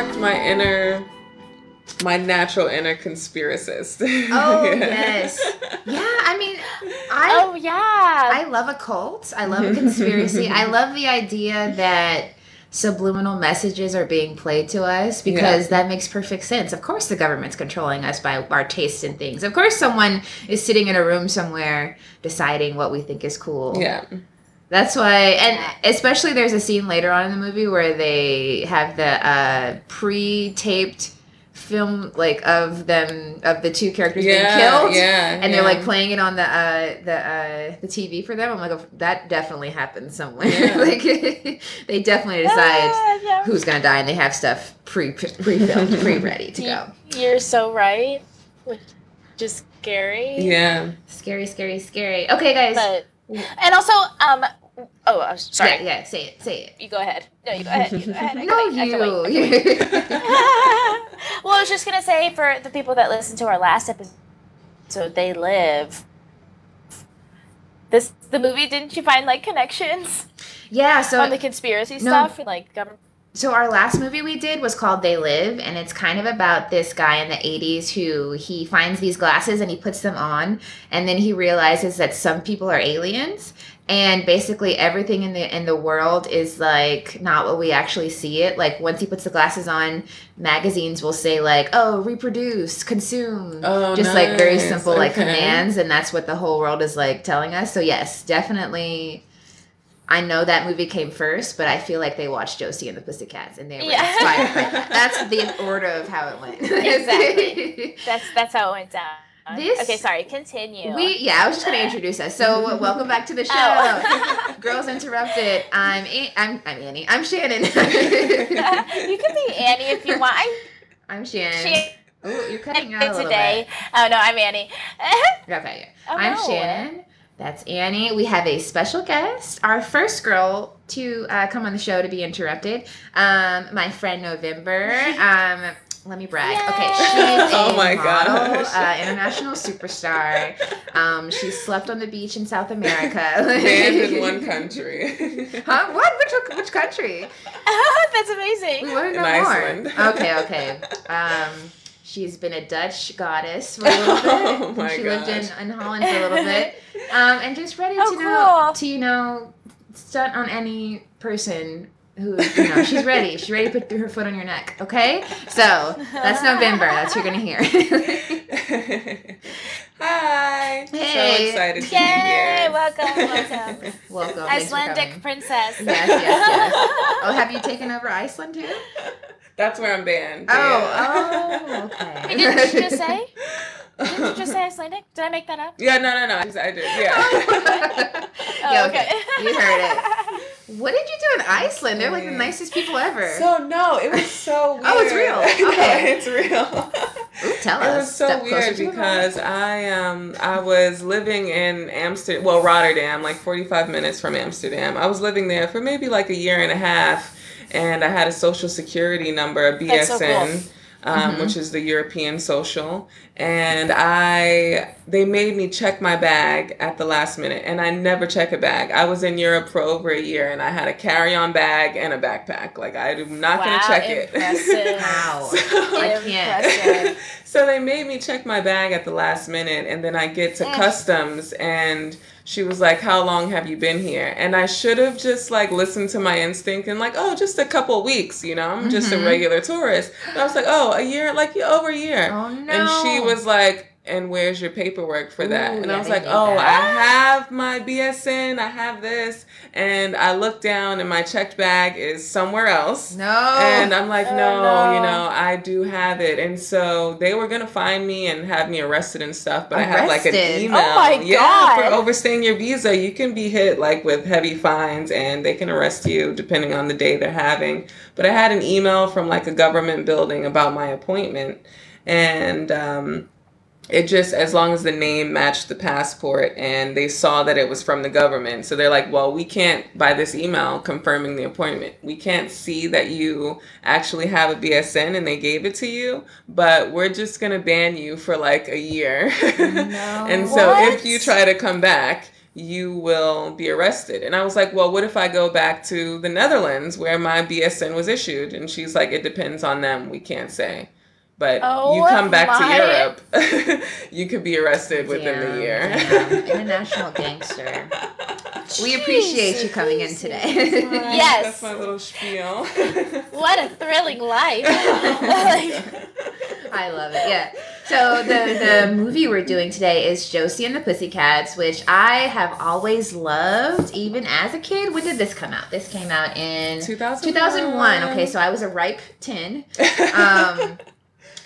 sparked my inner my natural inner conspiracist. Oh yes, yeah. I mean, I oh yeah. I love a cult. I love a conspiracy. I love the idea that subliminal messages are being played to us because Yeah. that makes perfect sense. Of course, the government's controlling us by our tastes and things. Of course, someone is sitting in a room somewhere deciding what we think is cool. yeah. That's why, and especially there's a scene later on in the movie where they have the uh, pre-taped film like of them of the two characters Yeah, being killed yeah, and they're yeah. like playing it on the uh the uh the tv for them i'm like oh, that definitely happened somewhere Yeah. like they definitely decide yeah. who's gonna die and they have stuff pre pre-filmed pre-ready to go You- You're so right. Which is scary. Yeah. scary scary scary okay guys But and also, um oh I'm sorry. yeah yeah say it say it You go ahead. No, you go ahead. You go ahead. I no wait, I can wait, I you, well, I was just gonna say for the people that listened to our last episode, so they live. This the movie. Didn't you find like connections yeah so on the conspiracy no. stuff and like government? So our last movie we did was called They Live, and it's kind of about this guy in the '80s who he finds these glasses and he puts them on, and then he realizes that some people are aliens, and basically everything in the in the world is like not what we actually see it. Like once he puts the glasses on, magazines will say like, "Oh, reproduce, consume," Oh, just like very nice. simple like commands, and that's what the whole world is like telling us. So yes, definitely. I know that movie came first, but I feel like they watched Josie and the Pussycats and they were Yeah. inspired by that. That's the order of how it went. Exactly. That's that's how it went down. This- okay, sorry. Continue. we yeah, I was just gonna introduce us. So welcome back to the show. Oh. Girls Interrupted. I'm A- I'm I'm Annie. I'm Shannon. you can be Annie if you want. I'm I'm Shannon. Shannon Oh, you're cutting out a little today. Oh no, I'm Annie. Okay. Oh, I'm no. Shannon. That's Annie. We have a special guest, our first girl to uh, come on the show to be interrupted. Um, my friend November. Um, let me brag. Okay, Yay! she's a Oh my model, gosh. uh, international superstar. Um, she slept on the beach in South America. Banned in one country. Huh? What? Which which country? That's amazing. We want to know In Iceland. more. Okay, okay. Um, she's been a Dutch goddess for a little bit. Oh my she lived in, in Holland for a little bit, um, and just ready Oh, to know to you know stunt on any person who you know she's ready. She's ready to put her foot on your neck. Okay, so that's November. That's what you're gonna hear. Hi. So Hey. excited to Yay! be here. Welcome, welcome. Welcome. Icelandic princess. Yes, yes, yes. Oh, have you taken over Iceland too? That's where I'm banned. Oh, yeah. oh, okay. Wait, didn't you just say? Didn't you just say Icelandic? Did I make that up? Yeah, no, no, no. I did. Yeah. Oh, Yeah, okay. You heard it. What did you do in Iceland? They're like the nicest people ever. So no, it was so weird. Oh, it's real. No, Okay. it's real. Ooh, tell It us. It was so Step weird because I um I was living in Amsterdam, well Rotterdam, like 45 minutes from Amsterdam. I was living there for maybe like a year and a half, and I had a social security number, a BSN. That's so cool. Um, Mhm. which is the European social, and I they made me check my bag at the last minute, and I never check a bag. I was in Europe for over a year, and I had a carry-on bag and a backpack. Like I'm not wow, gonna check it. impressive. Wow. So- I can't. Impressive. so they made me check my bag at the last minute, and then I get to Mm. customs, and she was like, "How long have you been here?" And I should have just like listened to my instinct and like, "Oh, just a couple weeks," you know. I'm just a Mhm. regular tourist. But I was like, "Oh, a year? Like yeah, over a year?" Oh no. And she was like, and where's your paperwork for that? Ooh, and I was like, oh, that. I have my BSN, I have this. And I look down and my checked bag is somewhere else. No. And I'm like, Oh, no, no. you know, I do have it. And so they were going to find me and have me arrested and stuff. But I have like an email. Oh my Yeah, God. for overstaying your visa. You can be hit like with heavy fines and they can arrest you depending on the day they're having. But I had an email from like a government building about my appointment. And, um, it just as long as the name matched the passport and they saw that it was from the government so they're like well we can't by this email confirming the appointment we can't see that you actually have a bsn and they gave it to you but we're just going to ban you for like a year No. and so if you try to come back you will be arrested. And I was like, well, what if I go back to the Netherlands where my BSN was issued? And she's like, it depends on them. We can't say. But Oh you come back to. Europe, you could be arrested within Damn, the year. damn. International gangster. We appreciate you coming in today. Yes. That's my little spiel. What a thrilling life. I love it. Yeah. So the the movie we're doing today is Josie and the Pussycats, which I have always loved, even as a kid. When did this come out? This came out in 2001. 2001. Okay, so I was a ripe ten. Um,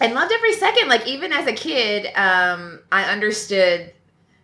I loved every second. Like even as a kid, um, I understood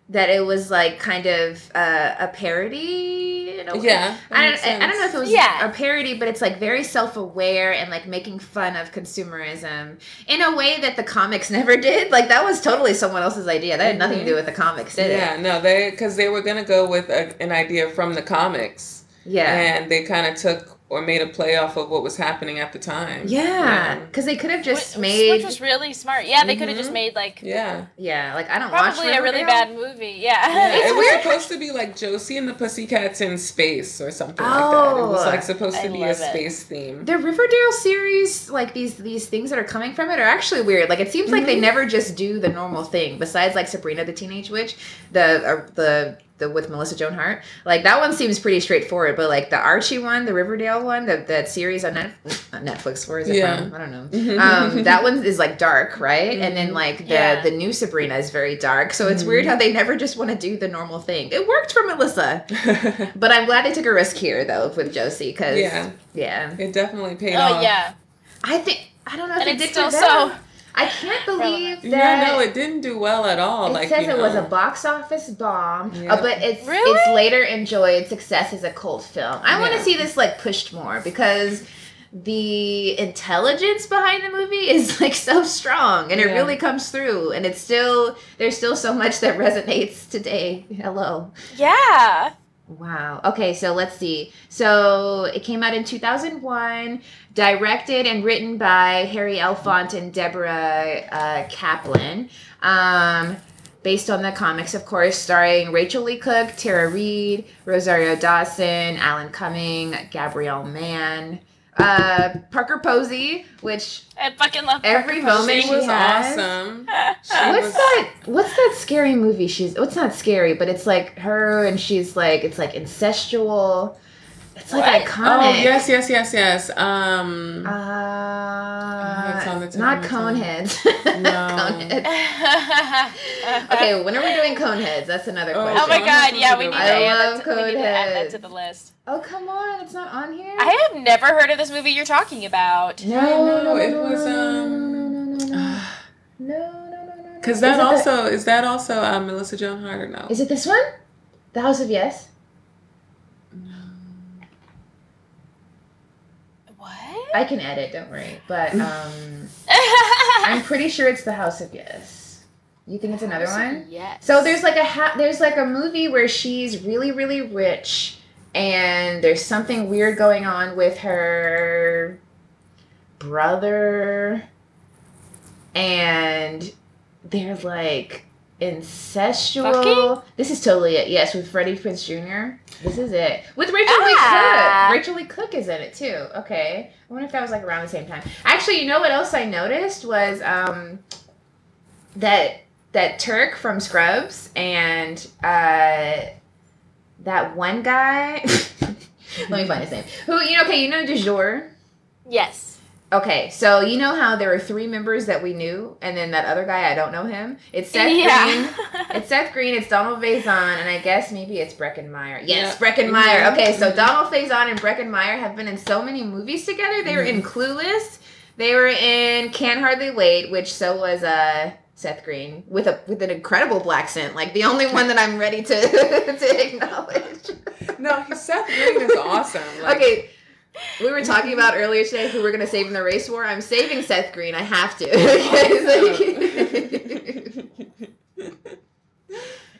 that it was like kind of uh, a parody. In a way. yeah. I don't, I don't know if it was Yeah. a parody, but it's like very self aware and like making fun of consumerism in a way that the comics never did. Like that was totally someone else's idea. That had nothing to do with the comics, did it? Yeah, no, they because they were gonna go with a, an idea from the comics. Yeah. and they kind of took or made a play off of what was happening at the time. Yeah, because they could have just which, made which was really smart. Yeah, they could have just made like yeah, yeah. Like I don't watch probably a really bad movie. Yeah. yeah. It was supposed to be like Josie and the Pussycats in space or something like that. It was Oh. like supposed to I be a love it. space theme. The Riverdale series, like these these things that are coming from it, are actually weird. Like it seems like they Mhm. never just do the normal thing. Besides, like Sabrina the Teenage Witch, the uh, the the with Melissa Joan Hart, like that one seems pretty straightforward. But like the Archie one, the Riverdale one, the, that series on Net, Netflix, where is it Yeah. from? I don't know. Um, that one is like dark, right? And then Mhm. like the Yeah. the new Sabrina is very dark. So it's Mhm. weird how they never just want to do the normal thing. It worked for Melissa, but I'm glad they took a risk here though with Josie because yeah, yeah. it definitely paid Oh off. Oh yeah. I think I don't know if And it it's did still do so I can't believe that. no, no, it didn't do well at all. it like says you it was a box office bomb, Yeah. uh, but it's Really? it's later enjoyed success as a cult film. I want to see this like pushed more because the intelligence behind the movie is like so strong and it really comes through and it's still there's still so much that resonates today. Hello. yeah. Wow. Okay, so let's see. So it came out in 2001, directed and written by Harry Elfont and Deborah uh, Kaplan. Um, based on the comics, of course, starring Rachael Leigh Cook, Tara Reid, Rosario Dawson, Alan Cumming, Gabriel Mann, uh, Parker Posey, which I fucking love Every Parker moment She she was has- awesome. She what's was- that? What's that scary movie? She's what's not scary, but it's like her and she's like it's like incestual. It's like What? iconic. Oh yes, yes, yes, yes. Um, Uh, it's on the not of my. Coneheads. No. Coneheads. Okay, when are we doing Coneheads? That's another Oh, question. Oh my god, yeah, we need, to add that to, we need to add that to the list. Oh come on, it's not on here. I have never heard of this movie you're talking about. No, no, no it was um. No, no, no, no. Because that also is that also uh, Melissa Joan Hart or no? Is it this one? The House of Yes. What? I can edit, don't worry. But um, I'm pretty sure it's the House of Yes. You think it's another one? Yes. So there's like a ha- there's like a movie where she's really really rich and there's something weird going on with her brother, and they're like incestual. Fucking? This is totally it. Yes, with Freddie Prinze Jr. This is it. With Rachael Leigh Ah. Cook. Rachael Leigh Cook is in it too. Okay. I wonder if that was like around the same time. Actually, you know what else I noticed was um that that Turk from Scrubs and uh that one guy let me find his name. Who you know okay, you know Du jour? Yes. Okay, so you know how there were three members that we knew, and then that other guy I don't know him. It's Seth Green. It's Seth Green, it's Donald Faison, and I guess maybe it's Breckin Meyer. Yes, Yeah. Breckin Meyer. Okay, so. Donald Faison and Breckin Meyer have been in so many movies together. They were in Clueless. They were in Can't Hardly Wait, which so was uh Seth Green with a with an incredible black scent, like the only one that I'm ready to to acknowledge. No, he, Seth Green is awesome. Like, okay. We were talking about earlier today who we're gonna save in the race war. I'm saving Seth Green. I have to.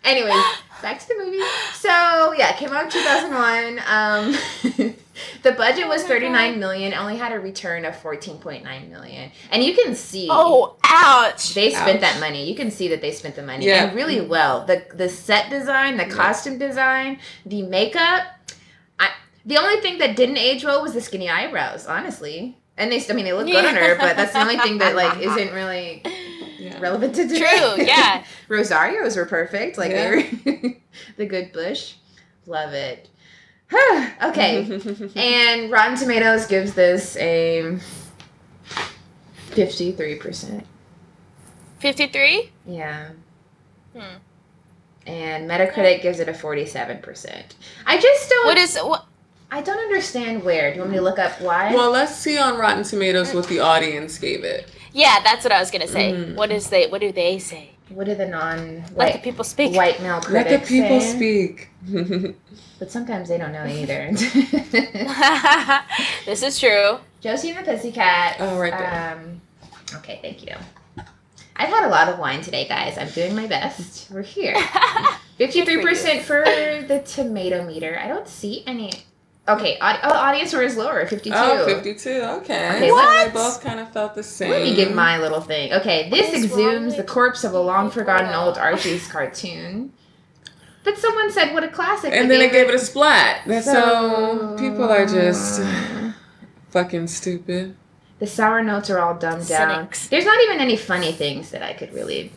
Anyways, back to the movie. So yeah, it came out in 2001. Um, the budget was 39 million, only had a return of 14.9 million. And you can see Oh, ouch. they spent Ouch. that money. You can see that they spent the money Yeah. and really well. The the set design, the costume design, the makeup. I the only thing that didn't age well was the skinny eyebrows, honestly. And they, I mean, they look good on her, but that's the only thing that like isn't really Yeah. relevant to today. True, yeah. Rosario's were perfect, like Yeah. they were the good bush. Love it. okay, and Rotten Tomatoes gives this a fifty-three percent. 53? Yeah. Hmm. And Metacritic gives it a forty-seven percent. I just don't. What is what? I don't understand where. Do you want me to look up why? well, let's see on Rotten Tomatoes what the audience gave it. Yeah, that's what I was gonna say. Mm. What is they? What do they say? what do the Let the non-white people speak. white male critics Let the people say? speak. But sometimes they don't know either. this is true. Josie and the Pussycat. Oh, right there. Um, okay, thank you. I've had a lot of wine today, guys. I'm doing my best. We're here. Fifty-three percent for the tomato meter. I don't see any. Okay, aud- oh, audience score is lower, fifty-two. oh, 52. Okay. Okay, so what? they both kind of felt the same. Let me give my little thing. Okay, this What is exhumes the corpse of a long forgotten old Archie's cartoon. But someone said, "What a classic!" And then it gave it a splat. So, So- people are just fucking stupid. The sour notes are all dumbed down. There's not even any funny things that I could really.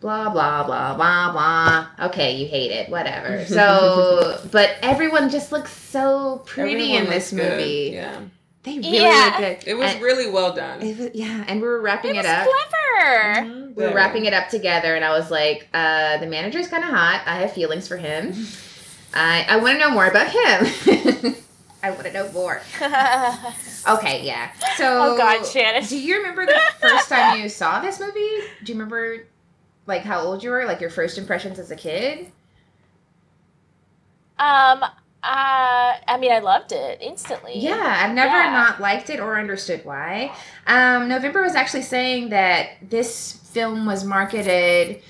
Blah blah blah blah blah. Okay, you hate it. Whatever. So, but everyone just looks so pretty Everyone in this looks good. movie. Yeah. They really Yeah. look good. It was And- really well done. it was- yeah, and we were wrapping It it, up. clever. Mhm, We were very. wrapping it up together, and I was like, uh, "The manager's kind of hot. I have feelings for him. I I want to know more about him. I want to know more." Okay, yeah. So, Oh, God, Shannon. Do you remember the first time you saw this movie? Do you remember, like, how old you were? Like, your first impressions as a kid? um. Uh. I mean, I loved it instantly. Yeah, I've never Yeah. not liked it or understood why. Um, November was actually saying that this film was marketed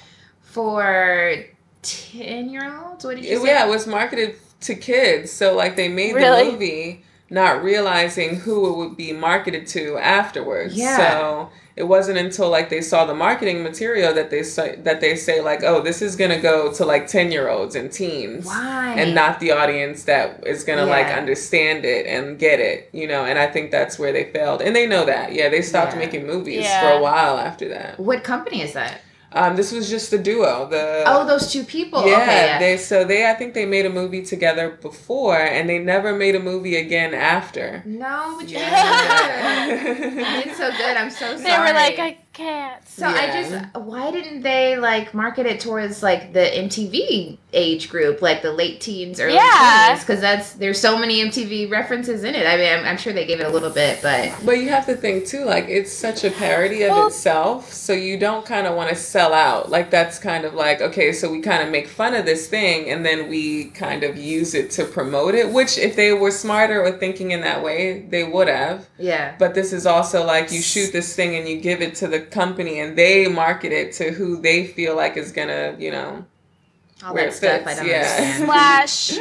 for 10 year olds. What did you It- say? yeah, it was marketed to kids. So, like, they made Really? the movie not realizing who it would be marketed to afterwards. Yeah. So, it wasn't until like they saw the marketing material that they say that they say like, "Oh, this is going to go to like 10-year-olds and teens." Why? and not the audience that is gonna like understand it and get it, you know. And I think that's where they failed, and they know that. Yeah, they stopped Yeah. making movies Yeah. for a while after that. What company is that? Um, this was just the duo. The oh, those two people. yeah, okay, yeah. they so they I think they made a movie together before, and they never made a movie again after. no, but you Yeah. You did so good. I'm so sorry. They were like, I can't. So I just why didn't they like market it towards like the MTV age group, like the late teens, early Yeah. twenties? Because that's there's so many MTV references in it. I mean, I'm, I'm sure they gave it a little bit, but But you have to think too, like it's such a parody of Well- itself, so you don't kind of want to sell out. Like that's kind of like okay, so we kind of make fun of this thing, and then we kind of use it to promote it. Which, if they were smarter or thinking in that way, they would have. yeah, But this is also like you shoot this thing and you give it to the company, and they market it to who they feel like is gonna, you know, all where that it stuff. I don't yeah. understand. Slash.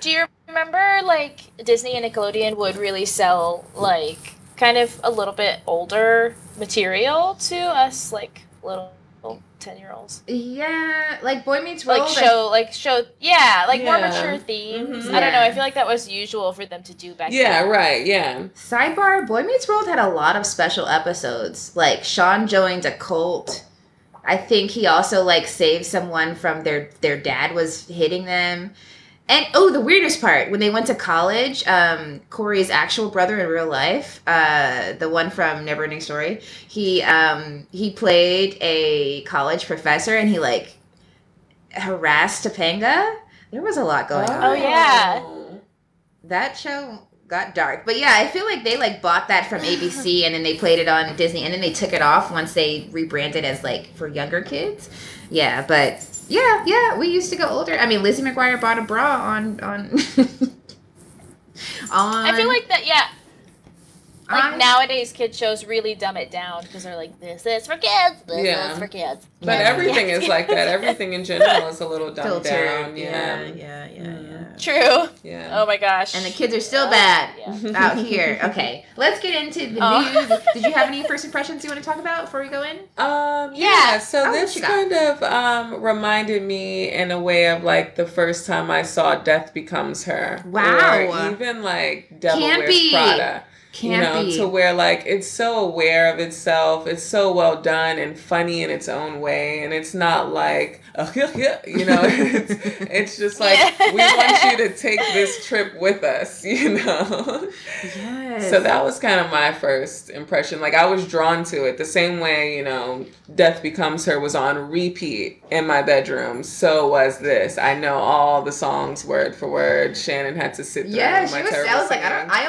Do you remember like Disney and Nickelodeon would really sell like kind of a little bit older material to us like little ten year olds? Yeah, like Boy Meets World. Like I- show like show yeah, like more mature themes. Mhm. I don't know, I feel like that was usual for them to do back then. yeah, then. right, yeah. Sidebar: Boy Meets World had a lot of special episodes. Like Shawn joined a cult. I think he also like saved someone from their their dad was hitting them. And oh, the weirdest part when they went to college, um, Corey's actual brother in real life, uh, the one from Neverending Story, he um, he played a college professor and he like harassed Topanga. There was a lot going on Oh, yeah. that show got dark. But yeah, I feel like they like bought that from ABC and then they played it on Disney and then they took it off once they rebranded as like for younger kids. Yeah, but yeah, yeah, we used to go older. I mean, Lizzie McGuire bought a bra on on on I feel like that yeah. Like I- nowadays, kid shows really dumb it down because they're like, "This is for kids. This Yeah. is for kids." But Yeah. everything is like that. Everything in general is a little dumbed filtered. down. Yeah, Yeah. yeah, yeah, Mm. yeah. True. Yeah. Oh my gosh. And the kids are still bad yeah. out here. Okay, let's get into the Oh. news. Did you have any first impressions you want to talk about before we go in? Um, Yeah. yeah, so Oh, what this kind of um, reminded me in a way of like the first time I saw Death Becomes Her. Wow. Or even like Devil Campy. Wears Prada. Can't you know, be. to where like it's so aware of itself, it's so well done and funny in its own way, and it's not like you know, it's, it's just like Yeah. we want you to take this trip with us, you know. yes. So that was kind of my first impression. Like I was drawn to it the same way, you know, Death Becomes Her was on repeat in my bedroom. So was this. I know all the songs word for word. Shannon had to sit through yeah, my she was. I was like, I don't. I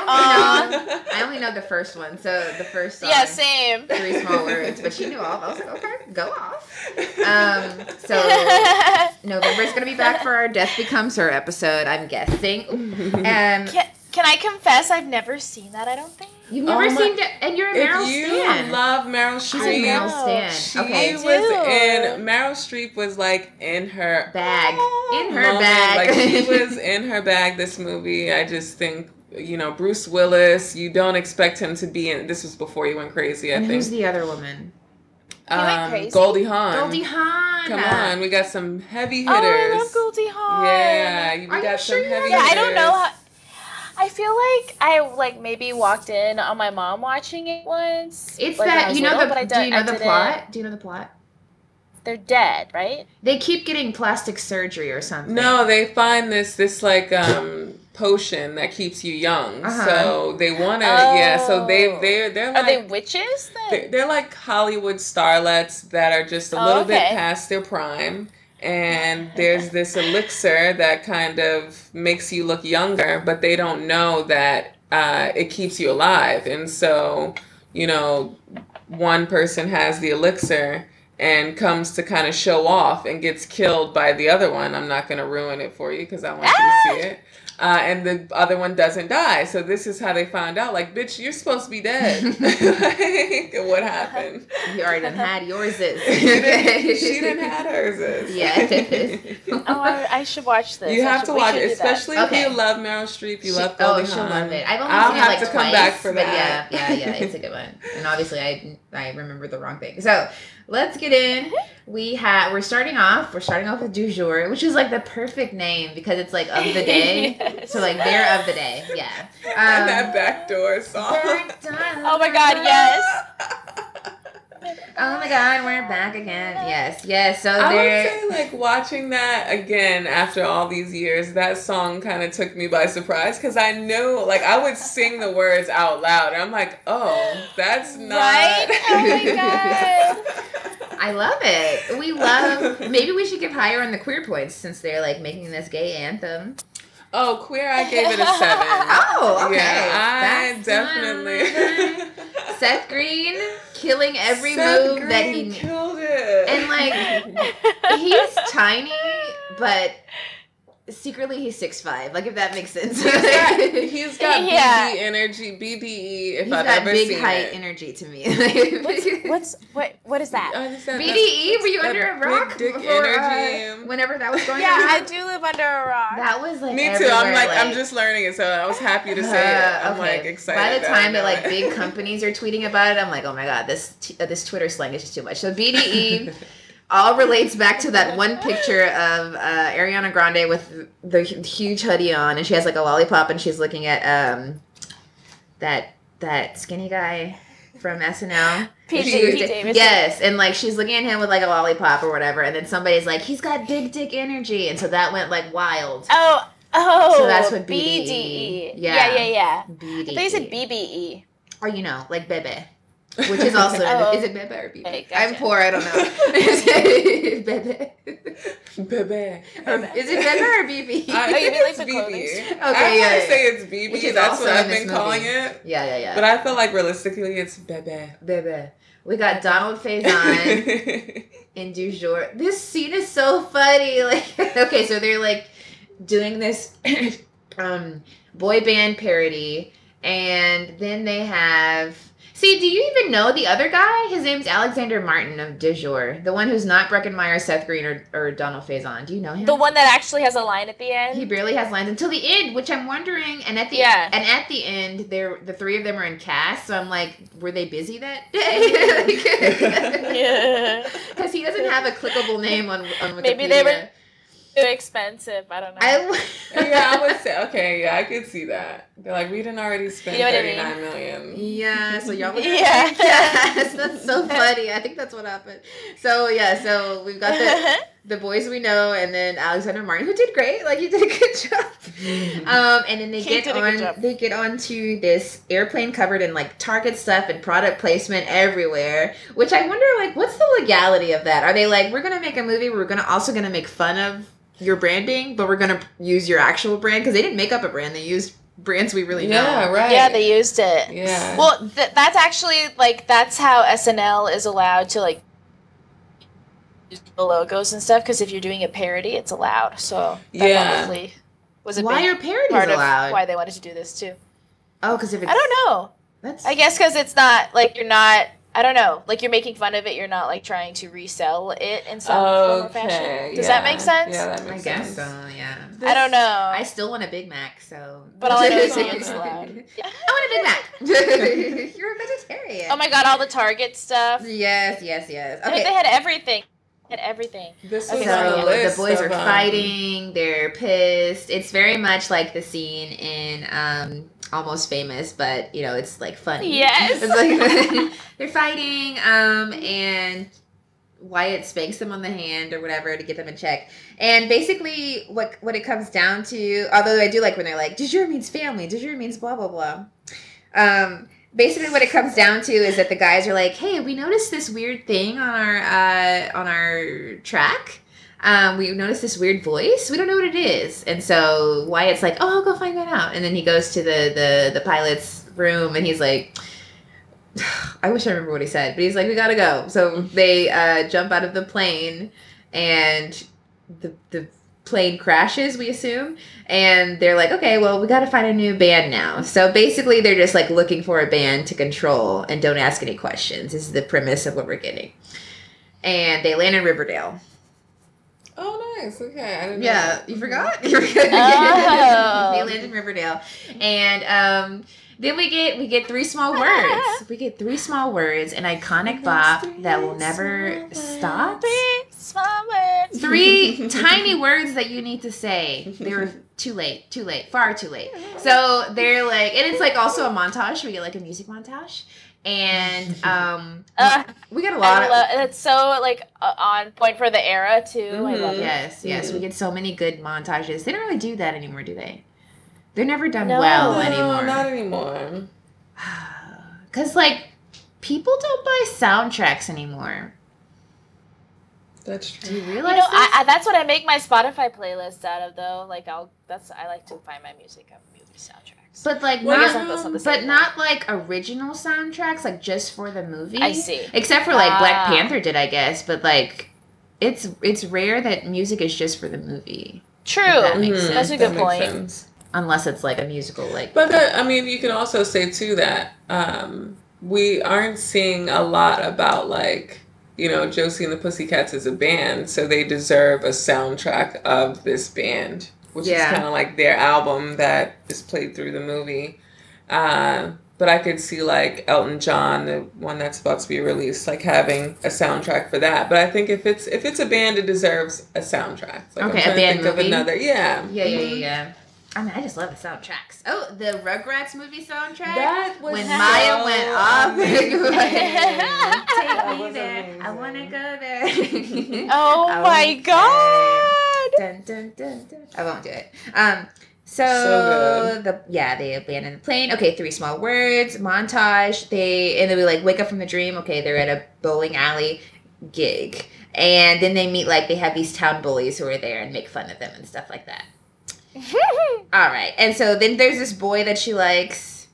only know. I only know the first one. So the first song. yeah, same. Three small words, but she knew all. I was like, okay, go off. Um, so November's gonna be back for our Death Becomes Her episode. I'm guessing. And can, can I confess I've never seen that? I don't think. you've never Oh seen, De- and you're a Meryl if you Stan. love Meryl Streep. She's a Meryl know. Stan. she Okay, was in Meryl Streep was like in her Bag. In her moment. bag. Like she was in her bag. This movie, I just think. You know, Bruce Willis, you don't expect him to be in this was before he went crazy, I and think. who's the other woman? He went um, crazy? Goldie Hawn. Goldie Hawn. Come on, we got some heavy hitters. Oh, hitters. I love Goldie Hawn. Yeah, we Are you got sure some you heavy Yeah, I don't know how. I feel like I like maybe walked in on my mom watching it once. It's like, that you know little, the. but I do don't- you know I the didn't- plot? Do you know the plot? They're dead, right? They keep getting plastic surgery or something. No, they find this this like um potion that keeps you young. Uh-huh. So they want to yeah. So they Oh. they they're Are they like witches they're, they're like Hollywood starlets that are just a Oh, little bit past their prime. And there's this elixir that kind of makes you look younger, but they don't know that uh, it keeps you alive. And so, you know, one person has the elixir and comes to kind of show off and gets killed by the other one. I'm not going to ruin it for you because I want you to see it. Uh, and the other one doesn't die. So this is how they found out. Like, bitch, you're supposed to be dead. like, what happened? You already done had yours. Is. she, didn't, she didn't have hers. is. Yeah. Oh, I, I should watch this. You I have should- to watch it, do that. especially Okay. if you love Meryl Streep. You She- love oh, Goldie she'll Hawn. love it. I've only I'll seen have it like to twice, come back for but that. yeah, yeah, yeah, it's a good one. And obviously, I I remember the wrong thing. So let's get in. We have we're starting off. We're starting off with du jour, which is like the perfect name because it's like of the day. Yes. So like they're of the day. Yeah. and that Um, backdoor song. Oh my god, yes. Oh my god, we're back again. Yes, yes. So I there. would say, like, watching that again after all these years, that song kind of took me by surprise because I knew, like, I would sing the words out loud. And I'm like, oh, that's not. Right? Oh my God. I love it. We love. Maybe we should give higher on the queer points since they're like making this gay anthem. Oh, queer, I gave it a seven. Oh, okay. Yeah, I That's definitely. Seth Green killing every Seth move that he killed it. and like he's tiny, but secretly he's six five. Like if that makes sense. He's got, he's got Yeah. BB energy, BDE, if He's I've got ever big seen height it. energy to me. What's what's what what is that? I just said BDE? that's- Were you under a big rock dick before, uh, energy. whenever that was going Yeah, on? Yeah, I do live under a rock. That was like Me too. I'm like, I'm just learning it, so I was happy to say Uh, it. I'm okay. like excited. By the that I time that know like big companies are tweeting about it, I'm like, oh my god, this t- uh, this Twitter slang is just too much. So BDE all relates back to that one picture of uh, Ariana Grande with the huge hoodie on, and she has like a lollipop, and she's looking at um that that skinny guy from SNL. Pete, Davidson. Yes, and like she's looking at him with like a lollipop or whatever, and then somebody's like, he's got big dick energy, and so that went like wild. Oh, oh. So that's what BDE. BDE. Yeah, Yeah. yeah, yeah. BDE. I thought you said BBE. or you know, like Bebe, which is also Oh. is it Bebe or Bebe? Okay, I'm poor, I don't know. Is it Bebe? Bebe. Or, is it Bebe or BB? I Oh, think mean like it's the clothing BB. I Okay, want yeah, to say it's BB. Which is That's also what I've been calling movie. it. yeah, yeah, yeah. But I feel like realistically, it's Bebe. Bebe. We got Donald Faison in Du jour. This scene is so funny. Like, okay, so they're like doing this um boy band parody, And then they have. See, do you even know the other guy? His name's Alexander Martin of Du Jour, the one who's not Breckin Meyer, Seth Green, or, or Donald Faison. Do you know him? The one that actually has a line at the end. He barely has lines until the end, which I'm wondering. And at the Yeah. and at the end, they're the three of them are in cast. So I'm like, were they busy that day? yeah. Because he doesn't have a clickable name on on Wikipedia. Maybe they were- Too expensive. I don't know. I, yeah, I would say okay. Yeah, I could see that. They're like, we didn't already spend You know what I mean? nine million. Yeah, so y'all would Yeah. yes, that's so funny. I think that's what happened. So yeah, so we've got the the boys we know, and then Alexander Martin, who did great. Like he did a good job. Um, and then they He get did a good on. job. They get onto this airplane covered in like Target stuff and product placement everywhere. Which I wonder, like, what's the legality of that? Are they like, we're gonna make a movie, we're gonna also gonna make fun of your branding, but we're gonna use your actual brand because they didn't make up a brand; they used brands we really know. yeah, right. yeah, they used it. Yeah. Well, th- that's actually like that's how SNL is allowed to like use the logos and stuff. Because if you're doing a parody, it's allowed. So that Yeah. probably was a Why big are parodies part allowed? of why they wanted to do this too. Oh, because if it's I don't know. That's I guess because it's not like you're not. I don't know. Like you're making fun of it. You're not like trying to resell it in some form or fashion. Does that make sense? Yeah, that I makes guess so. Yeah. I don't know. I still want a Big Mac, so. but all I know is It's it's allowed. Yeah. I want a Big Mac. You're a vegetarian. Oh my god! All the Target stuff. Yes, yes, yes. I mean, Okay. they had everything. They had everything. This Okay, was so on So the the boys of, are um, fighting. They're pissed. It's very much like the scene in um, Almost Famous, but you know, it's like funny. Yes. It's like they're fighting, um, and Wyatt spanks them on the hand or whatever to get them in check. And basically, what what it comes down to, although I do like when they're like, "Du jour means family. Du jour means blah blah blah." Um, basically, what it comes down to is that the guys are like, "Hey, we noticed this weird thing on our uh, on our track." Um, we noticed this weird voice. We don't know what it is, and so Wyatt's like, "Oh, I'll go find that out." And then he goes to the the the pilot's room, and he's like, I wish I remember what he said, but he's like, "We gotta go." So they uh, jump out of the plane, and the the plane crashes. We assume, and they're like, "Okay, well, we gotta find a new band now." So basically, they're just like looking for a band to control and don't ask any questions. This is the premise of what we're getting. And they land in Riverdale. Oh, nice. Okay. I didn't know Yeah, that. you forgot. Oh. they land in Riverdale, and um, then we get we get three small words. We get three small words, an iconic bop that will never stop. Three small words. Three tiny words that you need to say. They were too late, too late, far too late. So they're like, and it's like also a montage. We get like a music montage, and um, Uh, we get a lot I of. love, it's so like uh, on point for the era too. I Mhm. love it. Yes, yes, we Mhm. get so many good montages. They don't really do that anymore, do they? They're never done No. well No, anymore. not anymore. Cause like people don't buy soundtracks anymore. That's true. you You realize know. I, I, that's what I make my Spotify playlist out of though. Like I'll that's I like to find my music of movie soundtracks. but like Well, not, that's not the but same, not like original soundtracks, like just for the movie. I see. Except for like Black Ah. Panther did, I guess. But like, it's it's rare that music is just for the movie, True. that makes Mhm, sense. That's a that good makes point. sense. Unless it's like a musical. Like, But that, I mean, you can also say too that um, we aren't seeing a lot about like you know Josie and the Pussycats as a band, so they deserve a soundtrack of this band, which Yeah. is kind of like their album that is played through the movie. Uh, but I could see like Elton John, the one that's about to be released, like having a soundtrack for that. But I think if it's if it's a band, it deserves a soundtrack. Like, Okay, a I'm to think movie? of another. Yeah, yeah, yeah, yeah, Mhm. yeah. I mean, I just love the soundtracks. Oh, the Rugrats movie soundtrack. That was when so Maya went off, take me there. I want to go there. Oh I my god. dun, dun, dun, dun. I won't do it. Um, so, So the yeah they abandon the plane. Okay, three small words montage. They and then we like wake up from the dream. Okay, they're at a bowling alley gig, and then they meet like they have these town bullies who are there and make fun of them and stuff like that. All right, and so then there's this boy that she likes.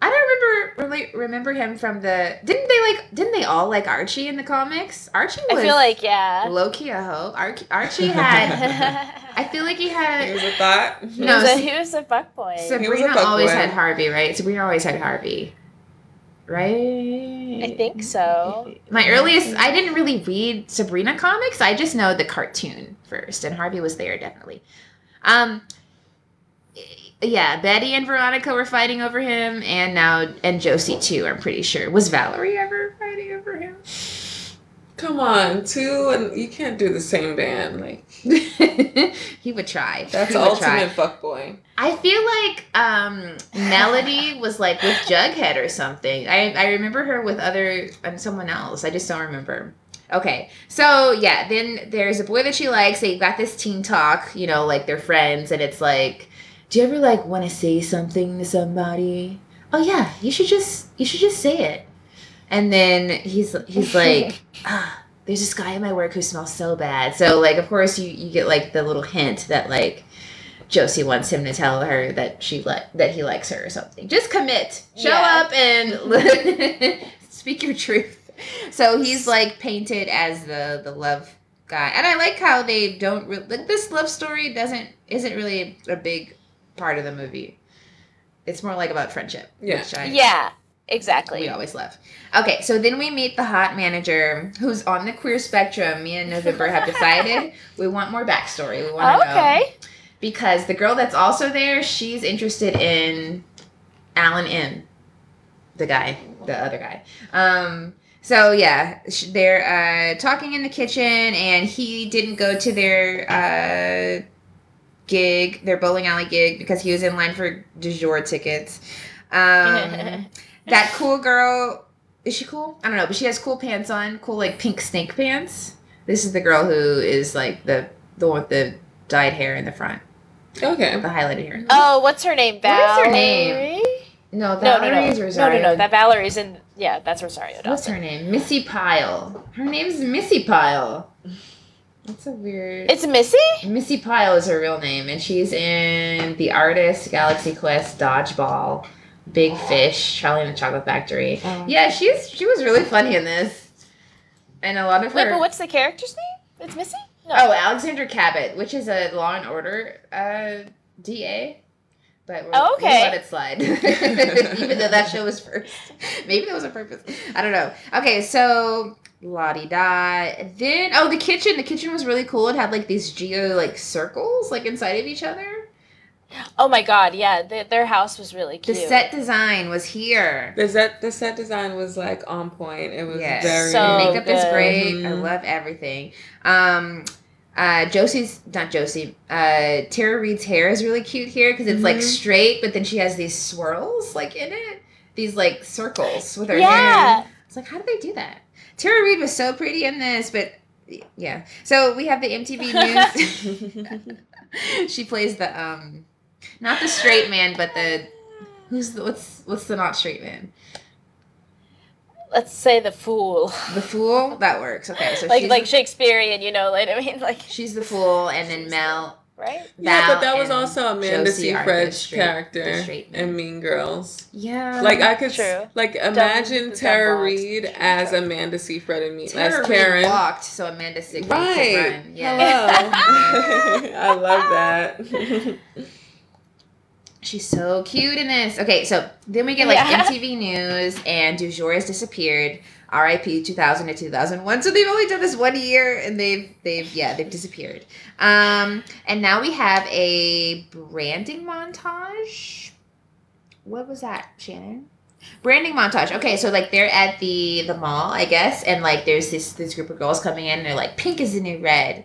I don't remember really remember him from the. Didn't they like? Didn't they all like Archie in the comics? Archie was I feel like yeah. low key a hoe. Archie, Archie had. I feel like he It had. was a thought. he, No, was a, he was a fuck boy. He was a Sabrina fuck always boy. had Harvey, right? Sabrina always had Harvey, right? I think so. My earliest, I didn't really read Sabrina comics. I just know the cartoon first, and Harvey was there definitely. Um, yeah, Betty and Veronica were fighting over him, and now and Josie too. I'm pretty sure. Was Valerie ever fighting over him? Come on, two, and you can't do the same band. Like he would try. that's he ultimate fuckboy. I feel like um, Melody was like with Jughead or something. I I remember her with other and someone else. I just don't remember. Okay, so yeah, then there's a boy that she likes. They got this teen talk, you know, like they're friends, and it's like, do you ever like want to say something to somebody? Oh yeah, you should just you should just say it. And then he's he's like, ah, there's this guy at my work who smells so bad. So like, of course, you you get like the little hint that like Josie wants him to tell her that she like that he likes her or something. Just commit. Show Yeah. up and speak your truth. So he's like painted as the the love guy, and I like how they don't re- like this love story doesn't isn't really a big part of the movie. It's more like about friendship. Yeah. which I, Yeah, exactly. we always love. Okay, so then we meet the hot manager who's on the queer spectrum. Me and November have decided we want more backstory. We want to know okay. because the girl that's also there, she's interested in Alan M, the guy, the other guy. Um, so yeah, they're uh, talking in the kitchen, and he didn't go to their uh, gig, their bowling alley gig, because he was in line for du jour tickets. Um, that cool girl, is she cool? I don't know, but she has cool pants on, cool like pink snake pants. This is the girl who is like the the one with the dyed hair in the front, Okay. the highlighted hair. Oh, what's her name? What Valerie? is her name? No, No, no, no, is no, no, no. That Valerie's in. Yeah, that's Rosario Dawson. What's her name? Missi Pyle. Her name's Missi Pyle. That's a weird. It's Missi. Missi Pyle is her real name, and she's in The Artist, Galaxy Quest, Dodgeball, Big Fish, Charlie and the Chocolate Factory. Oh. Yeah, she's she was really funny in this, and a lot of her. Wait, but what's the character's name? It's Missi. No. Oh, Alexandra Cabot, which is a Law and Order uh, DA. But we'll, Oh, okay. let it slide. Even though that show was first. Maybe that was a purpose. I don't know. Okay, so la di da. Then oh the kitchen. The kitchen was really cool. It had like these geo like circles like inside of each other. Oh my God! Yeah, the, their house was really cute. The set design was here. The set the set design was like on point. It was Yes. very So makeup is great. I Mhm. love everything. Um, uh, Josie's not Josie. Uh, Tara Reid's hair is really cute here because it's like Mhm. straight, but then she has these swirls like in it. These like circles with her hair. Yeah. hair. It's like how did they do that? Tara Reid was so pretty in this, but yeah. So we have the MTV News. she plays the um, not the straight man, but the who's the what's what's the not straight man? Let's say the fool. The fool. That works. Okay, so like like Shakespearean, you know, like I mean, like She's the fool, and then Mel. Right? yeah, Val, but that was and also Amanda Josie Seyfried's character straight men. in Mean Girls. Yeah, Like I could True. like imagine the Tara dumb. Reid as Amanda Seyfried in Mean Tara as Reid Karen. walked, so Amanda Seyfried could Right. run. Yeah, Hello. I love that. she's so cute in this. Okay, so then we get like Yeah. MTV News, and Du jour has disappeared. R.I.P. 2000 to 2001. So they've only done this one year, and they've they've yeah they've disappeared. Um, and now we have a branding montage. What was that, Shannon? Branding montage. Okay, so like they're at the the mall, I guess, and like there's this this group of girls coming in, and they're like, "Pink is the new red,"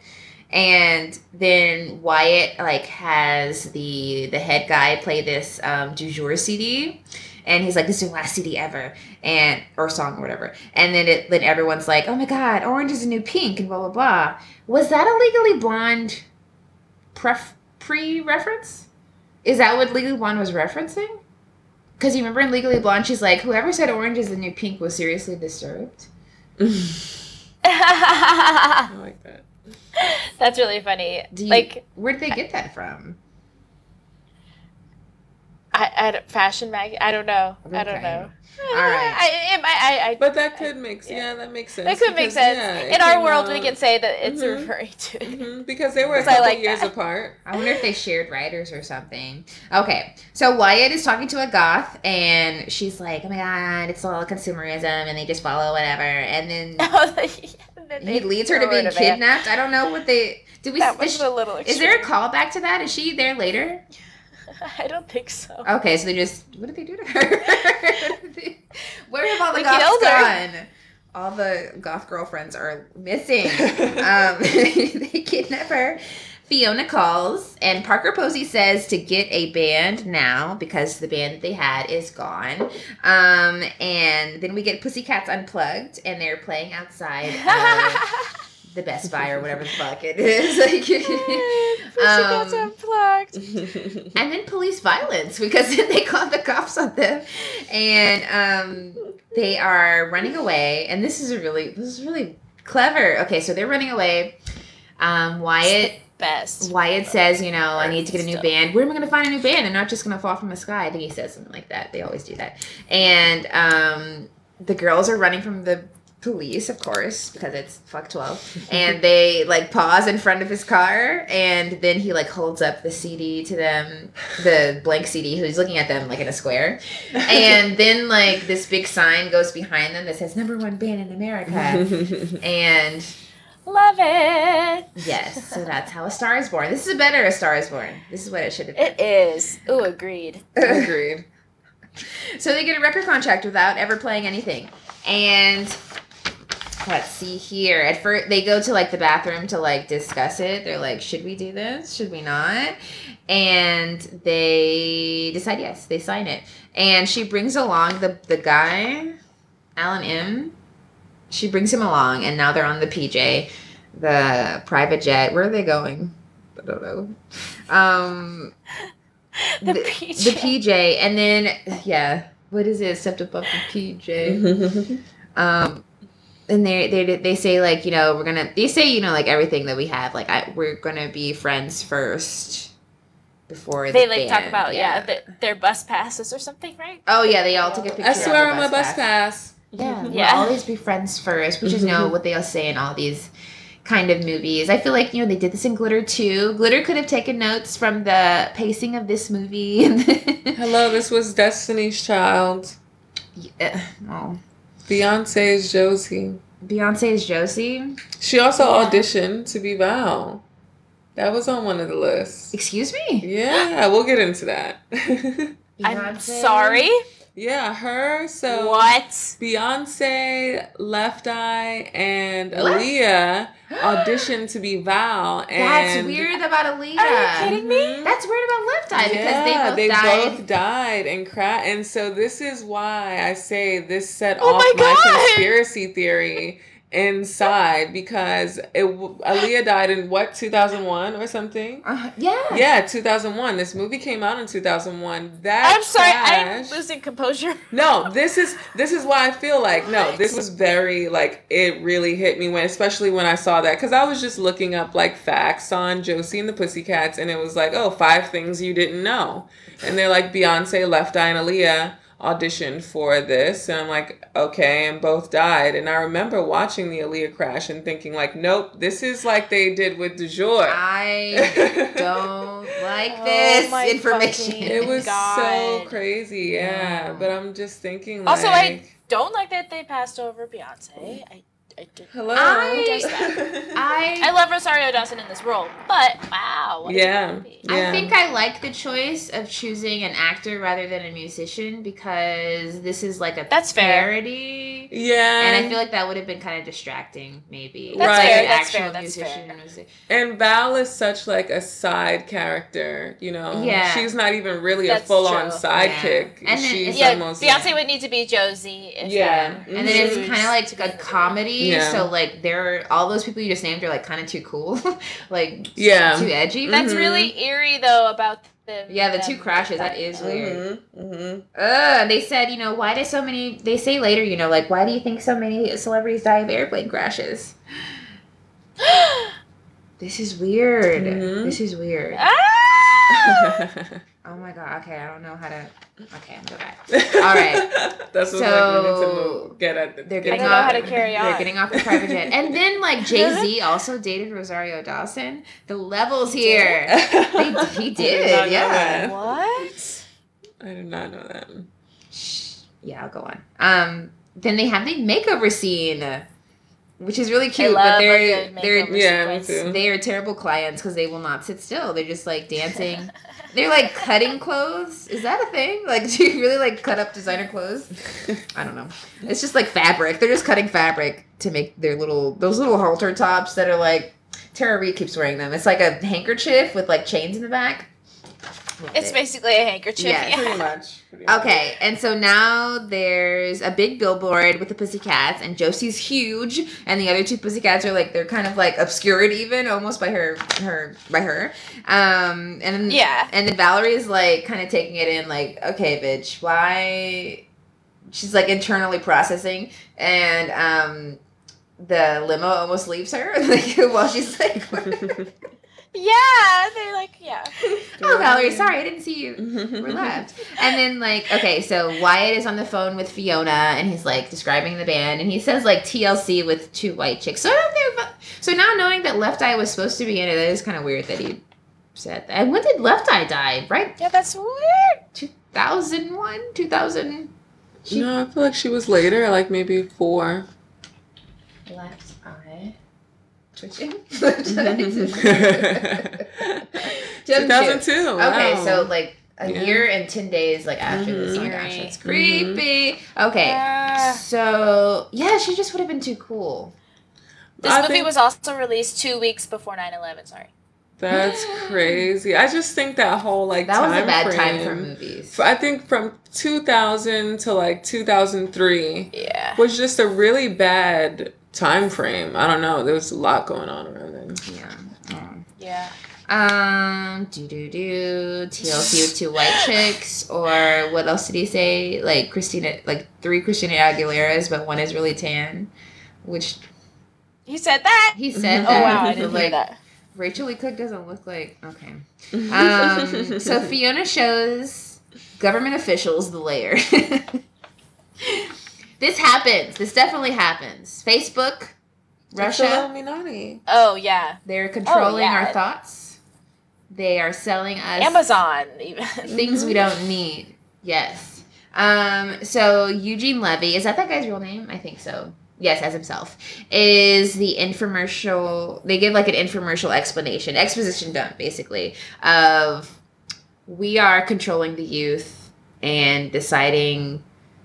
and then Wyatt like has the the head guy play this um, du jour CD, and he's like, "This is the last CD ever," and or song or whatever, and then it then everyone's like, "Oh my god, orange is the new pink," and blah blah blah. Was that a Legally Blonde pref pre reference? Is that what Legally Blonde was referencing? Because you remember in Legally Blonde, she's like, "Whoever said orange is the new pink was seriously disturbed." I like that. That's really funny. Do you, like where did they get that from? I, at fashion mag. I don't know. I don't know. All right. I, I, I, I, But that could make Yeah. yeah, that makes sense. that could make sense. yeah, In our came world, we can say that it's Mhm. referring to. Mhm, because they were a 'Cause I couple like years that. apart. I wonder if they shared writers or something. Okay, so Wyatt is talking to a goth, and she's like, "Oh my god, it's all consumerism, and they just follow whatever." And then he leads her to being kidnapped. I don't know what they did. We That is, was she- a little. is there a extreme. callback to that? Is she there later? I don't think so. Okay, so they just what did they do to her? Where have all the They goths her. gone? All the goth girlfriends are missing. um, they kidnap her. Fiona calls, and Parker Posey says to get a band now because the band that they had is gone. Um, and then we get Pussycats Unplugged, and they're playing outside of the Best Buy or whatever the fuck it is. Pussycats Um, unplugged. and then police violence because they called the cops on them and um, they are running away and this is a really this is really clever okay so they're running away um, wyatt Best. wyatt says you know i need to get a new Stuff. band where am i going to find a new band they're not just going to fall from the sky i think he says something like that they always do that and um, the girls are running from the police of course because it's fuck 12 and they like pause in front of his car and then he like holds up the cd to them the blank cd who's looking at them like in a square and then like this big sign goes behind them that says number one band in america and Love it. yes so that's how a star is born this is a better a star is born this is what it should have been It is. Ooh, agreed. Agreed. So they get a record contract without ever playing anything. And let's see here. At first, they go to like the bathroom to like discuss it. They're like, should we do this? Should we not? And they decide yes. They sign it. And she brings along the the guy, Alan M. She brings him along, and now they're on the PJ, the private jet. Where are they going? I don't know. Um, The, the, PJ. the PJ, and then yeah, what is it? Stepped above the PJ. Um, and they they they say like you know we're gonna they say you know like everything that we have like I, we're gonna be friends first before They the like talk about yeah, the, their bus passes or something, right? Oh yeah, they all took a picture. I swear on on my bus pass. Yeah, Yeah. we'll always be friends first. We just know mm-hmm. what they all say in all these kind of movies. I feel like you know they did this in Glitter too. Glitter could have taken notes from the pacing of this movie. Hello, this was Destiny's Child. yeah, well, Beyonce's Josie. Beyonce is Josie. She also Yeah. auditioned to be Val. That was on one of the lists. Excuse me. Yeah, we'll get into that. I'm sorry. Yeah, her. So what? Beyonce, Left Eye, and What? Aaliyah auditioned to be Val. And That's weird about Aaliyah. Are you kidding me? Mhm. That's weird about Left Eye because they both died. both died and cra- and so this is why I say this set Oh off my my, conspiracy theory inside because it Aaliyah died in what 2001 or something. Uh, yeah. Yeah, 2001. This movie came out in 2001. That I'm sorry, I'm losing composure. no, this is this is why I feel like no, this was very like it really hit me when especially when I saw that because I was just looking up like facts on Josie and the Pussycats and it was like oh five things you didn't know and they're like Beyonce, Left Eye, and Aaliyah auditioned for this and I'm like okay and both died and I remember watching the Aaliyah crash and thinking like nope this is like they did with Du jour. I don't like Oh this my information. It was so crazy, yeah. Yeah. But I'm just thinking like Also, I don't like that they passed over Beyonce. I, I did. Hello. I- Who does that? I I love Rosario Dawson in this role, but wow. what a Yeah. I think I like the choice of choosing an actor rather than a musician because this is like a That's fair. parody. yeah. And I feel like that would have been kind of distracting, maybe. That's Like, fair, that's actual fair, that's musician fair. was- And Val is such like a side character, you know. Yeah. She's not even really That's a full on true. sidekick. Yeah. And then She's Yeah, almost Beyonce would need to be Josie. If, Yeah. And then it's Mhm. kind of like a comedy, Yeah. So like there, all those people you just named are like kind of too cool, like Yeah. too edgy. That's Mhm. really eerie though about the Yeah, the them- two crashes. That is weird. hmm hmm Ugh, they said, you know, why do so many? They say later, you know, like why do you think so many celebrities die of airplane crashes? This is weird. Mhm. This is weird. ah! Oh my god. Okay, I don't know how to. Okay, I'm back. All right. That's what like we need to So, move, get at. The, They're getting I don't know how to carry on. They're getting off the private jet, and then like Jay Z also dated Rosario Dawson. The levels here. They, he did, not know yeah. What? I did not know that. Shh. Yeah, I'll go on. Um, then they have the makeover scene, which is really cute. I love but they're good they're Yeah, me too. they are terrible clients because they will not sit still. They're just like dancing. They're like cutting clothes. Is that a thing? Like, do you really like cut up designer clothes? I don't know. It's just like fabric. They're just cutting fabric to make their little those little halter tops that are like Tara Reid keeps wearing them. It's like a handkerchief with like chains in the back. Love It's it. basically a handkerchief. Yes. Yeah. Pretty much. pretty much. Okay, and so now there's a big billboard with the Pussycats, and Josie's huge, and the other two Pussycats are like they're kind of like obscured even almost by her her by her. Um, and then Yeah. and then Valerie is like kind of taking it in, like, okay, bitch, why? She's like internally processing, and um, the limo almost leaves her like while she's like, Yeah, they're like, yeah. oh Valerie, sorry, I didn't see you. We're left. And then like, okay, so Wyatt is on the phone with Fiona and he's like describing the band and he says like TLC with two white chicks. So I don't think so now knowing that Left Eye was supposed to be in it, that is kind of weird that he said that. And when did Left Eye die? Right? Yeah, that's weird. 2001, 2000. No, I feel like she was later, like maybe four. Left Eye. Twitching. 2002. Okay, wow. so like a Yeah. year and 10 days like after this. Oh my gosh, that's creepy. Mm-hmm. Okay. Yeah. So yeah, she just would have been too cool. This I movie think was also released two weeks before 9-11, sorry. That's crazy. I just think that whole like That was a time bad time for movies. I think from 2000 to like 2003 Yeah. was just a really bad time frame. I don't know. There was a lot going on around then. Yeah. Um, Yeah. Um, do do do TLC with two white chicks, or what else did he say? Like Christina, like three Christina Aguileras, but one is really tan, which He said that? he said Oh, that. wow, I didn't hear like, that. Rachael Leigh Cook doesn't look like okay. Um, so Fiona shows government officials the layer. this happens. This definitely happens. Facebook, Russia, Illuminati. Oh, yeah. they're controlling yeah. our thoughts. They are selling us Amazon, even. things we don't need. Yes. Um, so Eugene Levy, is that that guy's real name? I think so. Yes, as himself. Is the infomercial they give like an infomercial explanation, exposition dump basically, of we are controlling the youth and deciding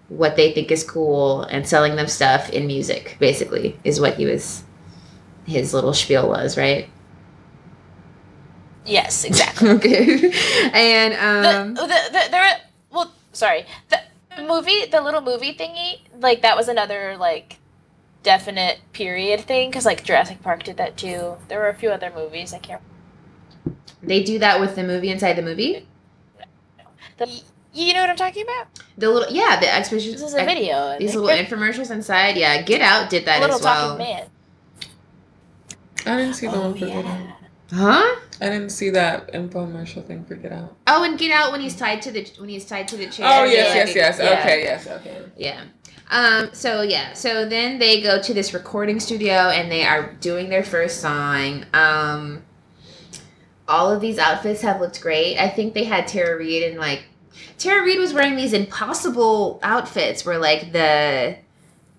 what they think is cool and selling them stuff in music, basically, is what he was his little spiel was, right? Yes, exactly. okay. and um the, the, the, there, well, sorry. The movie, the little movie thingy, like, that was another, like, definite period thing, because, like, Jurassic Park did that too. There were a few other movies, I can't They do that with the movie inside the movie. the, You know what I'm talking about? The little yeah, the exposition. This is a video. and These little infomercials inside. Yeah, Get Out did that a little as well. talking man. I didn't see the Oh, one for Get Out. Huh? I didn't see that infomercial thing for Get Out. Oh, and Get Out when he's tied to the when he's tied to the chair. Oh yes, Yeah. yes, yes. Yeah. Okay, yes, okay. Yeah. Um, so yeah, so then they go to this recording studio and they are doing their first song. Um, all of these outfits have looked great. I think they had Tara Reid and like Tara Reid was wearing these impossible outfits where like the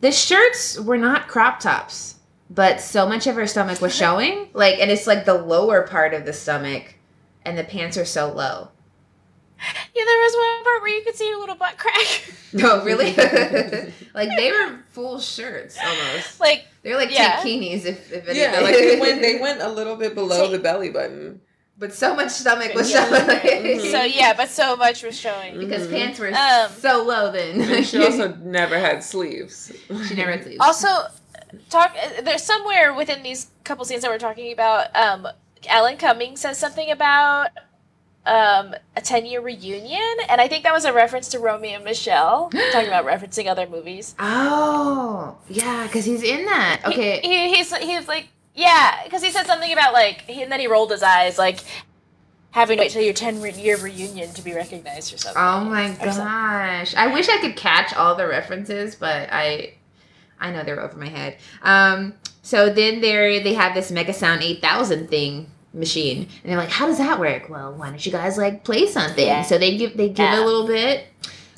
the shirts were not crop tops, but so much of her stomach was showing. Like and it's like the lower part of the stomach and the pants are so low. Yeah, there was one part where you could see a little butt crack. No, really? like they were full shirts almost. like, They're like Yeah. tankinis, if, if anything. Yeah, like they went they went a little bit below the belly button. But so much stomach was Yeah. showing. Mhm. so yeah, but so much was showing. because Mhm. pants were Um, so low then. And she also never had sleeves. she never had sleeves. Also, talk. There's somewhere within these couple scenes that we're talking about. Um, Alan Cummings says something about um, a 10 year reunion, and I think that was a reference to Romy and Michele, talking about referencing other movies. Oh, yeah, because he's in that. He- Okay. he, he's he's like yeah, because he said something about like, he, and then he rolled his eyes like. having to wait till your 10 re- year reunion to be recognized or something. Oh my Or something. gosh. I wish I could catch all the references, but I I know they're over my head. Um so then they they have this Mega Sound 8000 thing machine and they're like how does that work well why don't you guys like play something Yeah. so they give they give Yeah. a little bit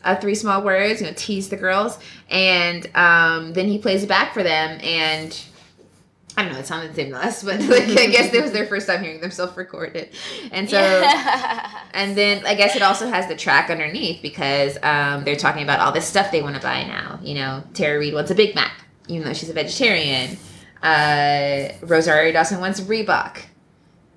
uh, three small words you know tease the girls and um then he plays it back for them and I don't know, it sounded the same to us, but like I guess it was their first time hearing themselves recorded. And so Yeah. and then I guess it also has the track underneath because um, they're talking about all this stuff they want to buy now. You know, Tara Reid wants a Big Mac, even though she's a vegetarian. Uh, Rosario Dawson wants Reebok.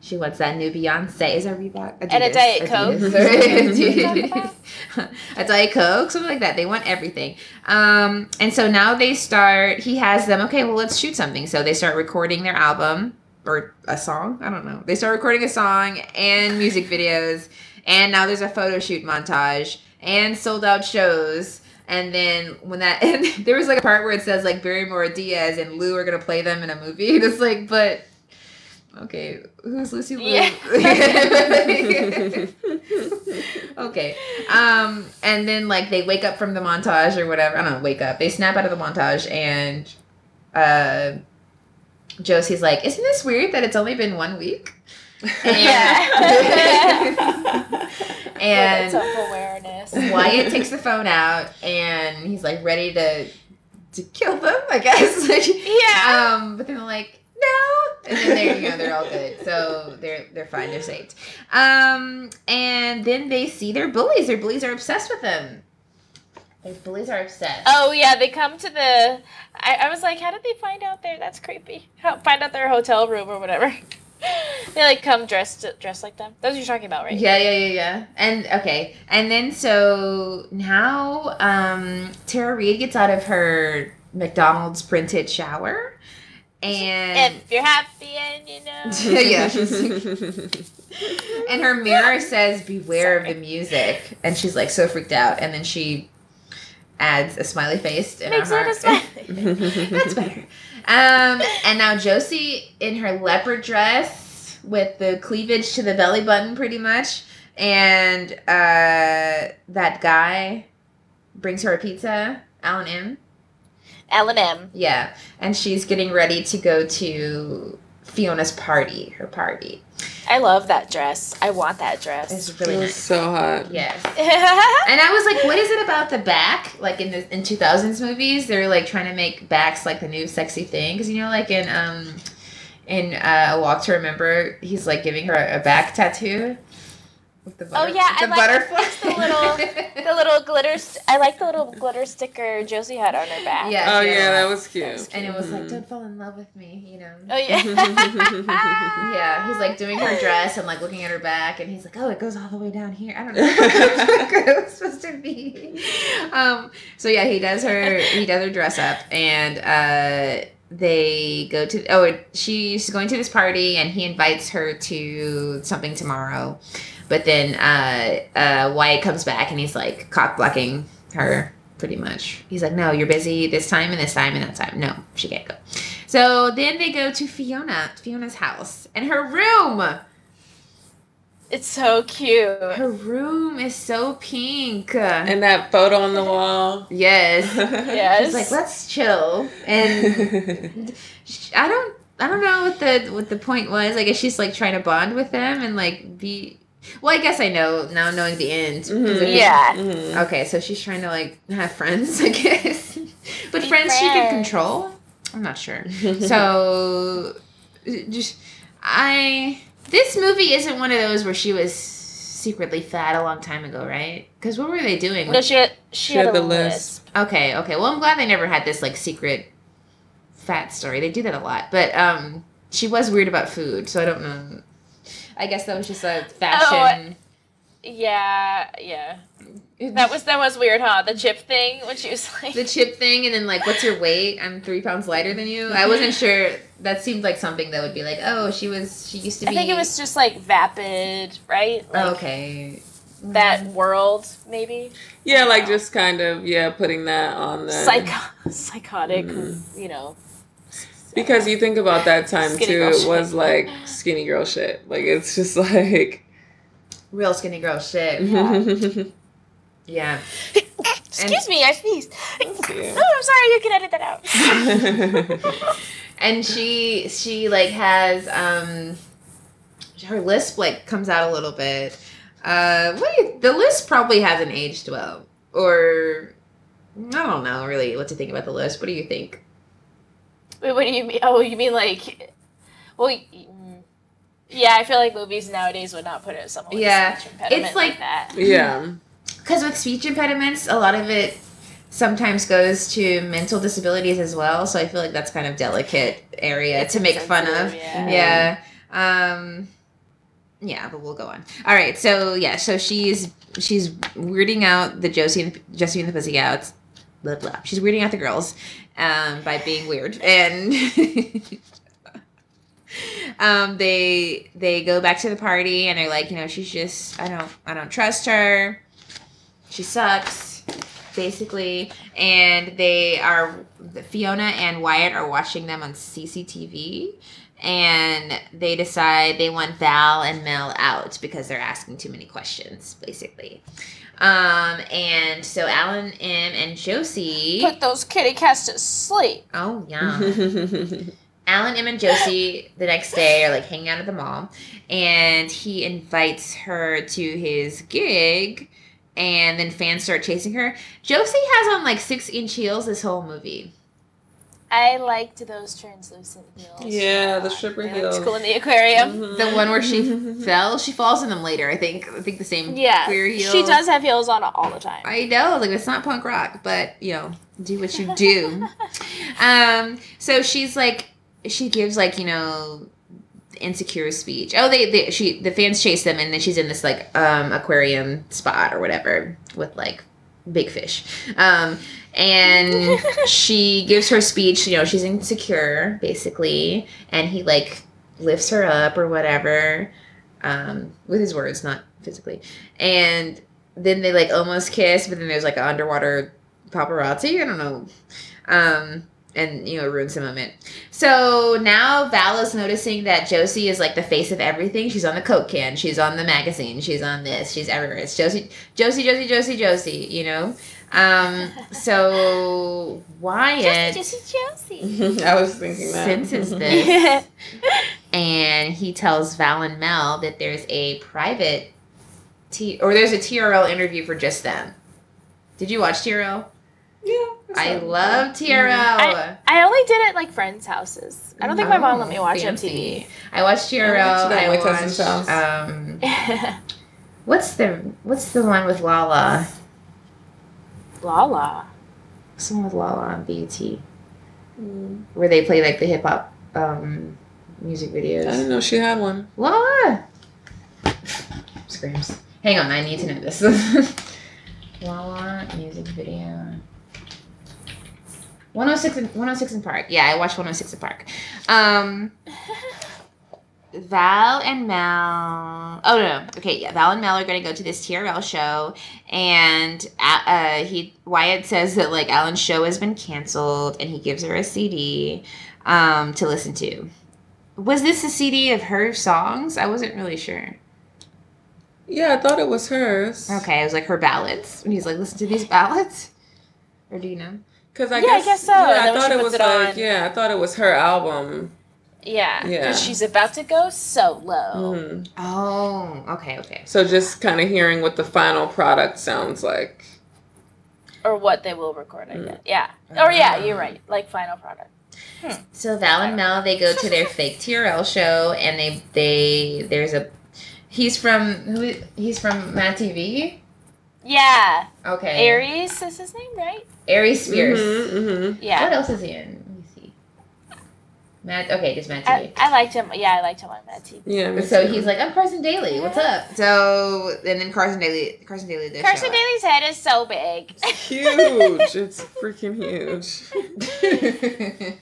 She wants that new Beyonce. Is that Reebok? And a Adidas. Diet Coke. Adidas. a Diet Coke, something like that. They want everything. Um, and so now they start, he has them, okay, well, let's shoot something. So they start recording their album or a song. I don't know. They start recording a song and music videos. And now there's a photo shoot montage and sold out shows. And then when that, and there was like a part where it says like Barrymore Diaz and Liu are going to play them in a movie. And it's like, but okay, who's Lucy Liu? Yeah. okay. Um, and then like they wake up from the montage or whatever. I don't know, wake up. They snap out of the montage and uh Josie's like, Isn't this weird that it's only been one week? Yeah. and self awareness. Wyatt takes the phone out and he's like ready to to kill them, I guess. Yeah. Um, but then like, then they're you know they're all good, so they're they're fine, they're saved. Um, and then they see their bullies. Their bullies are obsessed with them. Their bullies are obsessed. Oh yeah, they come to the. I, I was like, how did they find out there? That's creepy. How, find out their hotel room or whatever. they like come dressed dressed like them. That's what you're talking about, right? Yeah, yeah, yeah, yeah. And okay, and then so now um, Tara Reid gets out of her McDonald's printed shower, and If you're happy and you know. yeah, and her mirror says "Beware of the music," and she's like so freaked out, and then she adds a smiley face in Makes her heart. smiley. That's better. Um, and now Josie in her leopard dress with the cleavage to the belly button, pretty much, and uh, that guy brings her a pizza, Alan M. L and M. Yeah, and she's getting ready to go to Fiona's party, her party. I love that dress. I want that dress. It's It really was nice. so hot. Yes. And I was like, what is it about the back? Like in the in 2000s movies, they're like trying to make backs like the new sexy thing. Because, you know, like in um in uh, A Walk to Remember, he's like giving her a back tattoo. With the Oh, yeah, the I like butterfly. the little- the little glitter. St- I like the little glitter sticker Josie had on her back. Yeah. Oh she had yeah, a- that was cute. and it was like, Mhm. don't fall in love with me, you know. Oh yeah. Yeah, he's like doing her dress and like looking at her back, and he's like, "Oh, it goes all the way down here." I don't know what it was supposed to be. Um, so yeah, he does her he does her dress up, and uh, they go to oh, she's going to this party, and he invites her to something tomorrow, but then uh, uh, Wyatt comes back, and he's like cock blocking her pretty much. He's like, "No, you're busy this time and this time and that time. No, she can't go." So then they go to Fiona, Fiona's house, and her room. It's so cute. Her room is so pink. and that photo on the wall. yes. Yes. She's like, let's chill. And sh- I don't, I don't know what the what the point was. I guess she's like trying to bond with them and like be. Well, I guess I know now, knowing the end. 'cause Mhm. it- Yeah. Mhm. Okay, so she's trying to like have friends, I guess. But Be friends she can control. I'm not sure. so just I this movie isn't one of those where she was secretly fat a long time ago, right? Because what were they doing? No, she had, she, She had, had the lisp. lisp. okay, okay. Well, I'm glad they never had this like secret fat story. They do that a lot, but um, she was weird about food, so I don't know. I guess that was just a fashion. Oh, Yeah, yeah. That was that was weird, huh? The chip thing when she was like, the chip thing, and then like, what's your weight? I'm three pounds lighter than you. I wasn't sure. That seemed like something that would be like, oh, she was. She used to be. I think it was just like vapid, right? Like okay. that world, maybe. Yeah, like just kind of yeah, putting that on the Psycho- psychotic, Mhm. you know. because you think about that time too. girl It shit. was like skinny girl shit. Like it's just like real skinny girl shit. Yeah. Yeah. Excuse me, I sneezed. Thank you. Oh, I'm sorry. You can edit that out. and she she like has um her lisp like comes out a little bit. Uh, what do you, the lisp probably hasn't aged well, or I don't know really what to think about the lisp. What do you think? Wait, what do you mean? Oh, you mean like? Well, yeah. I feel like movies nowadays would not put it someone with Yeah, a speech impediment it's like, like- that. yeah. Because with speech impediments, a lot of it sometimes goes to mental disabilities as well. So I feel like that's kind of delicate area It's to make fun of. Yeah. Yeah. Um yeah, but we'll go on. All right. So yeah, so she's she's weirding out the Josie and Josie and the Pussycats. Blah blah. She's weirding out the girls um, by being weird, and um, they they go back to the party, and they're like, you know, she's just I don't I don't trust her. She sucks, basically, and they are Fiona and Wyatt are watching them on CCTV and they decide they want Val and Mel out because they're asking too many questions, basically. Um, and so Alan, M, and Josie. Put those kitty cats to sleep. oh yeah. Alan, M, and Josie the next day are like hanging out at the mall, and he invites her to his gig, and then fans start chasing her. Josie has on like six inch heels this whole movie. I liked those translucent heels. Yeah, the stripper They heels. cool in the aquarium. Mhm. The one where she fell, she falls in them later. I think. I think the same Yeah, queer heels. she does have heels on all the time. I know, like it's not punk rock, but you know, do what you do. um, so she's like, she gives like you know, insecure speech. Oh, they, they she the fans chase them, and then she's in this like um aquarium spot or whatever with like big fish. Um, and she gives her speech. You know, she's insecure basically, and he like lifts her up or whatever, um, with his words, not physically, and then they like almost kiss, but then there's like an underwater paparazzi. I don't know. Um, and you know, ruins the moment. So now Val is noticing that Josie is like the face of everything. She's on the Coke can, she's on the magazine, she's on this, she's everywhere. It's Josie, Josie, Josie, Josie, Josie. You know. Um, so Wyatt Josie, Josie, I was thinking that. senses this and he tells Val and Mel that there's a private T or there's a TRL interview for just them. Did you watch TRL? Yeah. That's I love TRL. I- I only did it like friends' houses. I don't think my mom let me watch Oh, fancy. MTV. I watched TRL. I watched it I watched, um, what's the what's the one with Lala? Lala. Someone with Lala on BET, Mm. where they play like the hip hop um, music videos. I didn't know she had one. Lala screams. Hang on, I need to know this. Lala music video. 106 in, 106 & Park. Yeah, I watched 106 & Park. Um, Val and Mel. Oh no, no. Okay, yeah. Val and Mel are going to go to this TRL show, and uh, uh, he Wyatt says that like Alan's show has been canceled, and he gives her a CD um, to listen to. Was this a CD of her songs? I wasn't really sure. Yeah, I thought it was hers. Okay, it was like her ballads, and he's like, "Listen to these ballads," or do you know? Cause I Yeah, I guess, guess so. Yeah, I thought it was it like on. yeah, I thought it was her album. Yeah. Yeah. She's about to go solo. Mhm. Oh, okay, okay. So just kind of hearing what the final product sounds like. Or what they will record, I Mm. guess. Yeah. Or yeah, Ah. you're right. Like final product. So Val and Mel they go to their fake TRL show, and they they there's a he's from who he's from Mad TV. Yeah. Okay, Aries is his name, right? Aries Spears. Mm-hmm, Yeah. What else is he in? Let me see. Mad. Okay, just Mad I, TV. I liked him. Yeah, I liked him on that TV. Yeah. so too. he's like, I'm Carson Daly. What's up? So and then Carson Daly, Carson Daly, does Carson show Daly's head is so big. huge. it's freaking huge.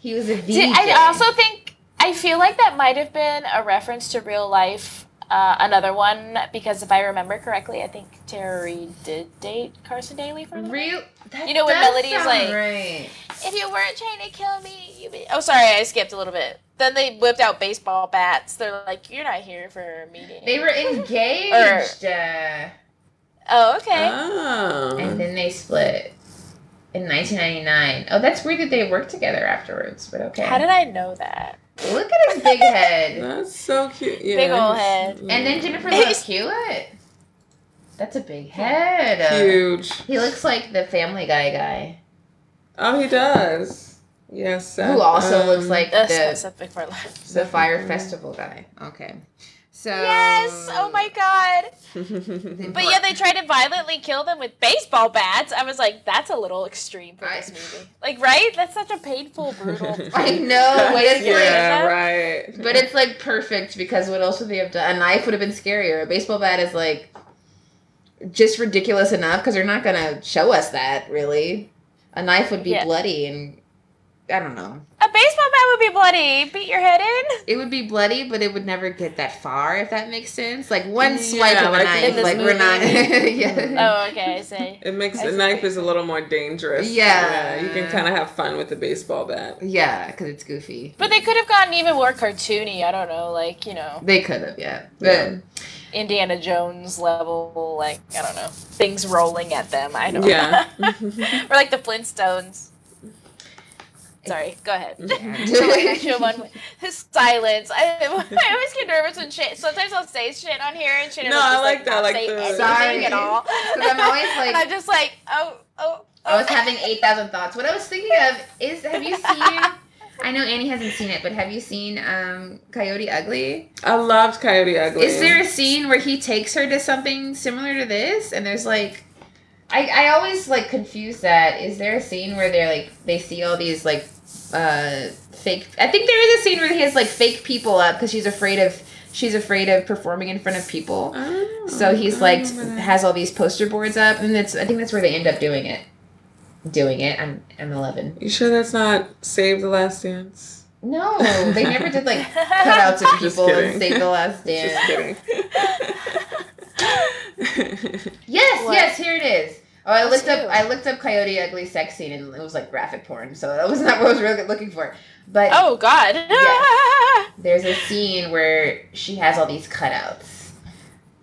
he was a VJ. Did- I also think I feel like that might have been a reference to real life. Uh, another one because if I remember correctly, I think Terry did date Carson Daly for a little real. That You know when does Melody's like- right. If you weren't trying to kill me, you Scooby. Oh, sorry, I skipped a little bit. Then they whipped out baseball bats. They're like, "You're not here for a meeting." They were engaged. uh, Oh, okay. Oh. and then they split in 1999. Oh, that's weird that they worked together afterwards, but okay. How did I know that? Look at his big head. That's so cute. Yeah, Big old head. And then Jennifer He's- Love Hewitt. That's a big head. Uh, Huge. He looks like the Family Guy guy, Oh, he does. Yes. who also um, looks like That's the Seth MacFarlane. the Fire Festival guy. Okay. So Yes. Oh my god. But yeah, they tried to violently kill them with baseball bats. I was like, that's a little extreme for this movie. Like, right? That's such a painful, brutal. I know, but it's like yeah, right. But it's like perfect because what else would they have done? A knife would have been scarier. A baseball bat is like just ridiculous enough because they're not gonna show us that really. A knife would be Yeah. bloody and I don't know. a baseball bat would be bloody. Beat your head in. It would be bloody, but it would never get that far if that makes sense. Like one Yeah, swipe of a like in knife, this like we're not. yeah. Oh, okay. I see. It makes I the see. knife is a little more dangerous. Yeah. you can kind of have fun with the baseball bat. Yeah, because it's goofy. But they could have gotten even more cartoony. I don't know, like you know, They could have, yeah. But Yeah. Indiana Jones level, like I don't know, things rolling at them. I don't. Yeah. know. or like the Flintstones. Sorry, go ahead. Yeah. one his silence. I, I always get nervous when shit. Sometimes I'll say shit on here and shit. No, I like that, like the- Sorry. at all. 'Cause I'm always like- And I'm just like, oh, oh. I was oh. having 8,000 thoughts. What I was thinking of is have you seen, I know Annie hasn't seen it, but have you seen um, Coyote Ugly? I loved Coyote Ugly. Is there a scene where he takes her to something similar to this? And there's like, I, I always like confuse that. Is there a scene where they're like, they see all these like uh, fake, I think there is a scene where he has like fake people up because she's afraid of, she's afraid of performing in front of people. Oh, So he's like has all these poster boards up, and that's I think that's where they end up doing it. Doing it. I'm I'm 11. You sure that's not Save the Last Dance? No, they never did like cutouts of people and save the last Dance. Just kidding. Yes, What? yes, here it is. Oh, I looked up. I looked up Coyote Ugly sex scene and it was like graphic porn, so that was not what I was really looking for. But oh God. Yes. there's a scene where she has all these cutouts,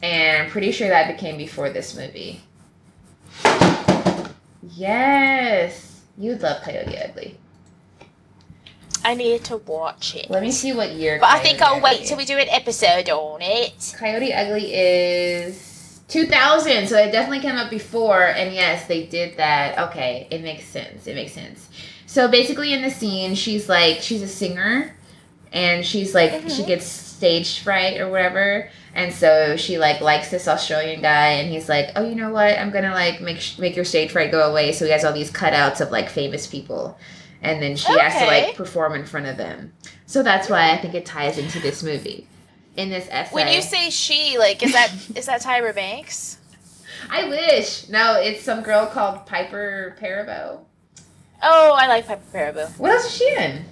and I'm pretty sure that became before this movie. Yes, you'd love Coyote Ugly. I need to watch it. Let me see what year. But I think I'll wait till we do an episode on it. Coyote Ugly is 2000, so it definitely came up before. And yes, they did that. Okay, it makes sense. It makes sense. So basically, in the scene, she's like, she's a singer, and she's like, she Mhm. gets stage fright or whatever. And so she like likes this Australian guy, and he's like, "Oh, you know what? I'm gonna like make sh- make your stage fright go away." So he has all these cutouts of like famous people, and then she has to like perform in front of them. So that's why I think it ties into this movie. In this essay, When you say she, like, is that is that Tyra Banks? I wish. No, it's some girl called Piper Perabo. Oh, I like Piper Perabo. What else is she in?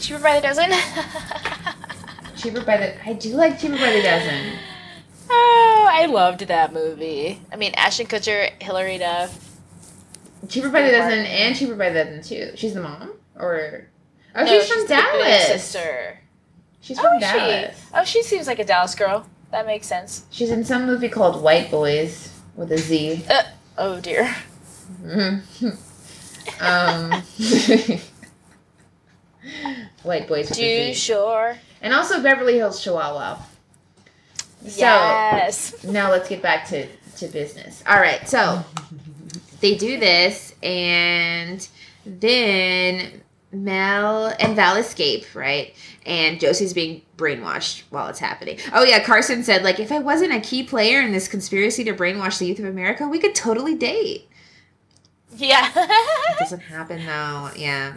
Cheaper by the dozen. Cheaper by the. I do like Cheaper by the Dozen. oh, I loved that movie. I mean, Ashton Kutcher, Hilary Duff. Cheaper by the Dozen and Cheaper by the Dozen too. She's the mom, or oh, No, she's from the big Dallas. sister. She's Oh, from is Dallas. she? Oh, she seems like a Dallas girl. That makes sense. She's in some movie called White Boys with a Z. Oh dear. um, White Boys with a Z. sure. And also Beverly Hills Chihuahua. So yes. now let's get back to, to business. All right, so they do this, and then Mel and Val escape, right? And Josie's being brainwashed while it's happening. Oh yeah, Carson said like if I wasn't a key player in this conspiracy to brainwash the youth of America, we could totally date. Yeah. It doesn't happen though. Yeah.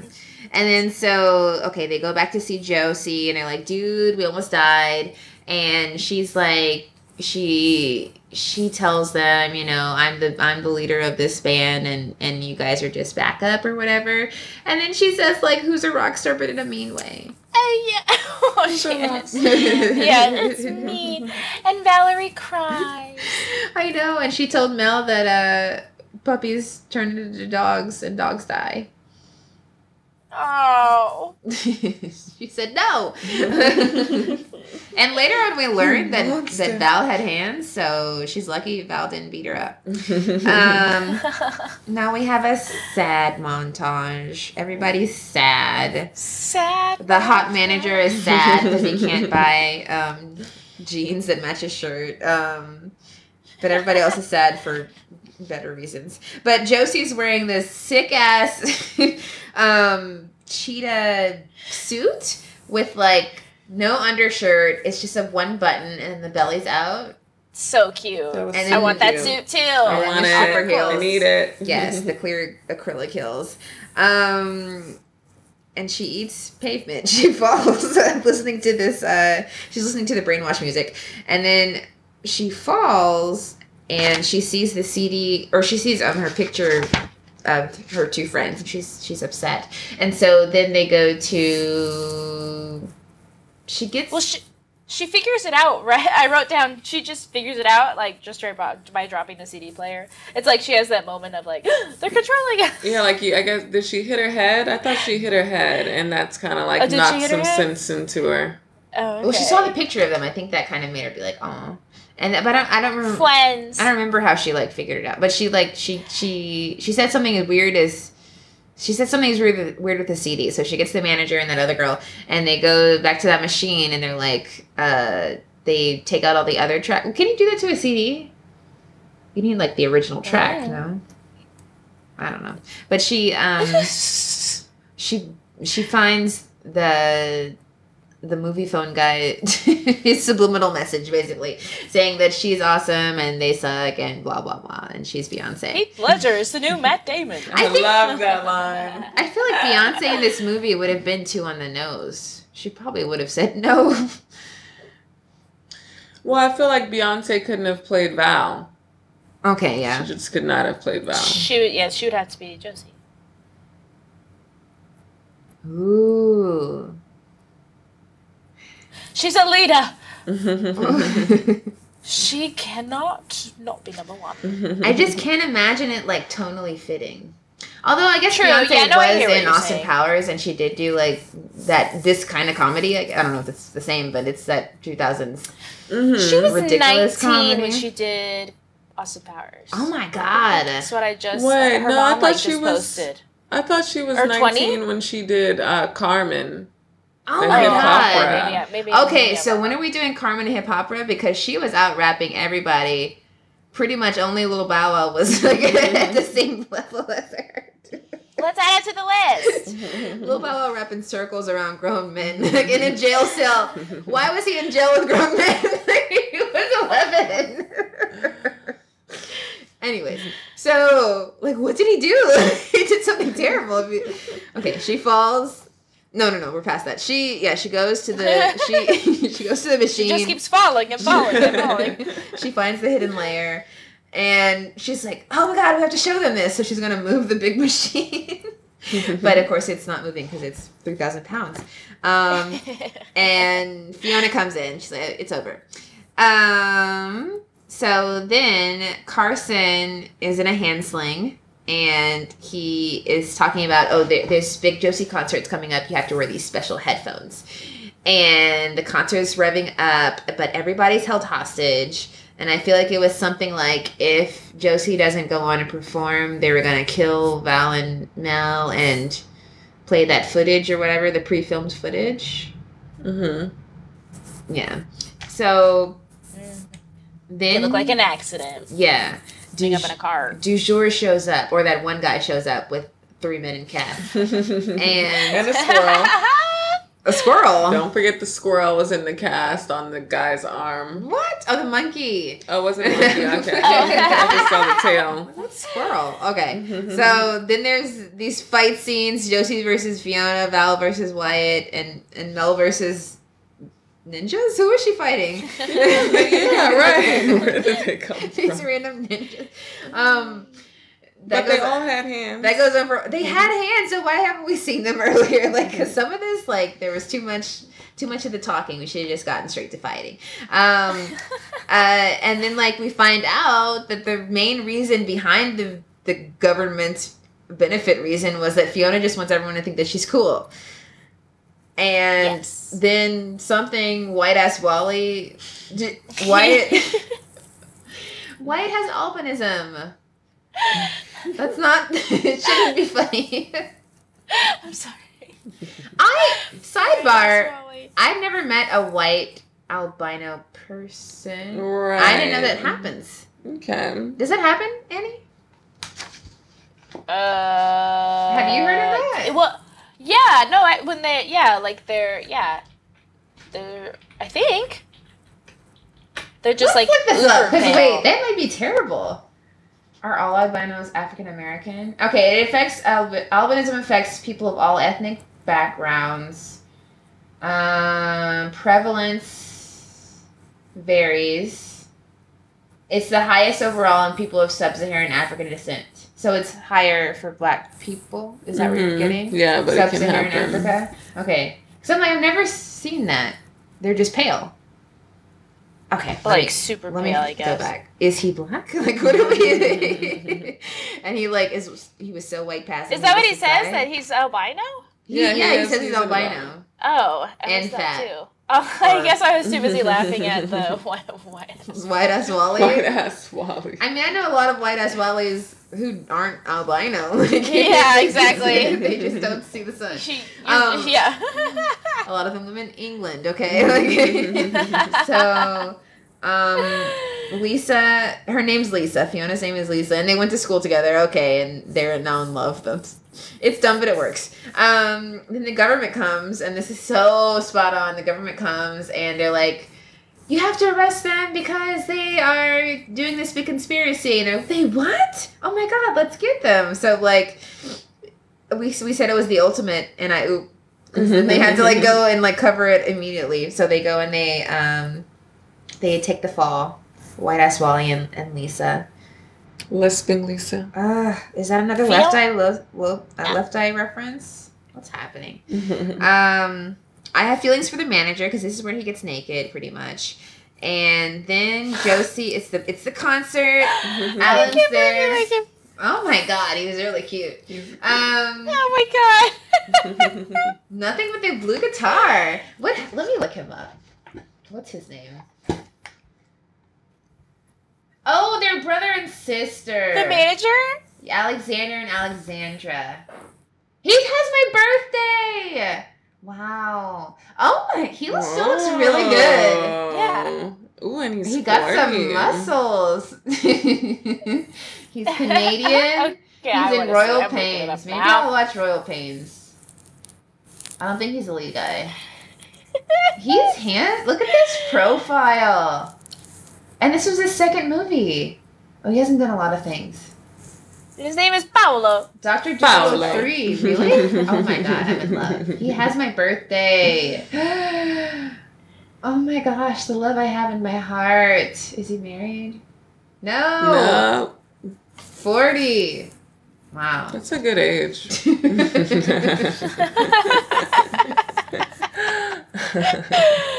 And then so okay, they go back to see Josie and they're like, dude, we almost died. And she's like she she tells them, you know, I'm the I'm the leader of this band and and you guys are just backup or whatever. And then she says like who's a rock star but in a mean way. Oh yeah. Oh shit. yeah, it's me. And Valerie cries. I know, and she told Mel that uh puppies turn into dogs and dogs die. Oh. she said no. and later on, we learned that, Monster. that Val had hands, so she's lucky Val didn't beat her up. Um, now we have a sad montage. Everybody's sad. Sad. The hot manager is sad because he can't buy um, jeans that match his shirt. Um, but everybody else is sad for better reasons. But Josie's wearing this sick ass um, cheetah suit with like no undershirt. It's just a one button and the belly's out. So cute. That And I want that suit too. I want the it. upper heels. I need it. Yes, the clear acrylic heels. Um, and she eats pavement. She falls listening to this. Uh, she's listening to the brainwash music, and then she falls and she sees the CD, or she sees um her picture of her two friends, and she's she's upset. And so then they go to. She gets. Well, she she figures it out, right? I wrote down she just figures it out, like just right by, by dropping the CD player. It's like she has that moment of like they're controlling us. Yeah, like you, I guess did she hit her head? I thought she hit her head, and that's kind of like Oh, did she knocked her some head? sense into her. Oh, Well, she saw the picture of them. I think that kind of made her be like, "Oh," and but I don't. I don't remember. friends. I don't remember how she like figured it out, but she like she she she said something as weird as she said something as weird with, weird with the CD. So she gets the manager and that other girl, and they go back to that machine, and they're like, uh, they take out all the other track. Can you do that to a CD? You need like the original track, Oh. no? I don't know, but she um she she finds the the movie phone guy his subliminal message basically saying that she's awesome and they suck and blah blah blah and she's Beyonce. Heath Ledger is the new Matt Damon. I I, think- love that line. I feel like Beyonce in this movie would have been too on the nose. She probably would have said no. Well, I feel like Beyonce couldn't have played Val. Okay, yeah. She just could not have played Val. She would, yeah, she would have to be Josie. Ooh. She's a leader. She cannot not be number one. I just can't imagine it like tonally fitting. Although I guess True, Beyonce yeah, no, was in Austin saying. Powers and she did do like that this kind of comedy. I, I don't know if it's the same, but it's that 2000s. Mhm. She was Ridiculous 19 comedy. when she did Austin Powers. Oh my god. That's what I just. Wait, her no, I thought like, she was- posted. I thought she was Or 19 20? when she did uh, Carmen. Oh The my hip god. opera. Maybe, yeah, maybe, Okay, maybe so when are we doing Carmen Hip Opera? Because she was out rapping everybody. Pretty much only Little Bow Wow was like mm-hmm. at the same level as her. Let's add it to the list. Lil Bow Wow rapping circles around grown men like in a jail cell. Why was he in jail with grown men? he was 11. Anyways, so like, what did he do? he did something terrible. Okay, she falls. No, no, no. We're past that. She, yeah, she goes to the she she goes to the machine. She just keeps falling and falling and falling. she finds the hidden layer and she's like oh my god we have to show them this so she's gonna move the big machine but of course it's not moving because it's 3000 pounds um, and fiona comes in she's like it's over um, so then carson is in a hand sling and he is talking about oh there, there's big josie concerts coming up you have to wear these special headphones and the concert's revving up, but everybody's held hostage. And I feel like it was something like if Josie doesn't go on and perform, they were gonna kill Val and Mel and play that footage or whatever, the pre-filmed footage. Mm hmm Yeah. So It then looked like an accident. yeah. Being up in a car. Du Jour shows up, or that one guy shows up with three men in cast. and And a squirrel. a squirrel. Don't forget the squirrel was in the cast on the guy's arm. What? Oh, the monkey. Oh, was it monkey? Okay. Oh. I just saw the tail. That's squirrel. Okay. Mm-hmm. So then there's these fight scenes: Josie versus Fiona, Val versus Wyatt, and and Mel versus ninjas. Who is she fighting? yeah, right. Where did they come from? These random ninjas. Um, that But they all had hands. that goes on for. They had hands, so why haven't we seen them earlier? Like, cause some of this, like, there was too much, too much of the talking. We should have just gotten straight to fighting. Um, uh, and then like we find out that the main reason behind the the government benefit reason was that Fiona just wants everyone to think that she's cool. And Yes. then something white ass Wally, j- Wyatt, Wyatt has albinism. That's not. it shouldn't be funny. I'm sorry. I sidebar. I've never met a white albino person. Right. I didn't know that happens. Okay. Does that happen, Annie? Uh, Have you heard of that? Well, yeah. No, I when they yeah like they're yeah they're I think they're just Let's like look this up. uber 'cause wait, that might be terrible. Are all albinos African American? Okay, it affects albi- albinism affects people of all ethnic backgrounds. Um, prevalence varies. It's the highest overall in people of sub-Saharan African descent. So it's higher for Black people. Is that what you're Mhm. getting? Yeah, but it can happen. Africa. Okay, because I'm like I've never seen that. They're just pale. Okay, But, let like me- super let me pale, I go guess. back. Is he black? Like what are we? and he like is he was so white passing. Is that what he says? died? That he's albino? He- Yeah, yeah, he he, says He's he's albino. Oh, And missed that fat. too. Oh, I guess I was too busy laughing at the what what. White ass Wally. White ass Wally. I mean, I know a lot of white ass Wallies who aren't albino. Like, Yeah, exactly. they just don't see the sun. She, Um, yeah. A lot of them live in England. Okay, like, so. Um, Lisa, her name's Lisa. Fiona's name is Lisa, and they went to school together. Okay, and they're now in love. That's it's dumb, but it works. Um, then the government comes, and this is so spot on. The government comes, and they're like, "You have to arrest them because they are doing this big conspiracy." And they're, they what? Oh my god, let's get them. So like, we we said it was the ultimate, and I oop. 'Cause then they had to like go and like cover it immediately. So they go and they um they take the fall. White ass Wally and, and Lisa. Lisping Lisa. Uh, is that another Feel- left eye lo- lo- left eye reference? What's happening? Um, I have feelings for the manager because this is where he gets naked, pretty much. And then Josie, it's the it's the concert. Alan's keep there. making- I keep- Oh my god, he was really cute. Um, Oh my god. nothing but the blue guitar. What? Let me look him up. What's his name? Oh, they're brother and sister. the manager? Alexander and Alexandra. He has my birthday. Wow. Oh he looks, still looks really good. Yeah. Ooh, and he's He got some muscles. He's Canadian. Okay, I he's in Royal I'm looking it Pains. Maybe now. I'll watch Royal Pains. I don't think he's a lead guy. He's hand. Look at this profile. And this was his second movie. Oh, he hasn't done a lot of things. His name is Paulo. Dr. Paulo. Dolittle 3, really? oh my god, I'm in love. He has my birthday. oh my gosh, the love I have in my heart. Is he married? No. No, 40. Wow. that's a good age.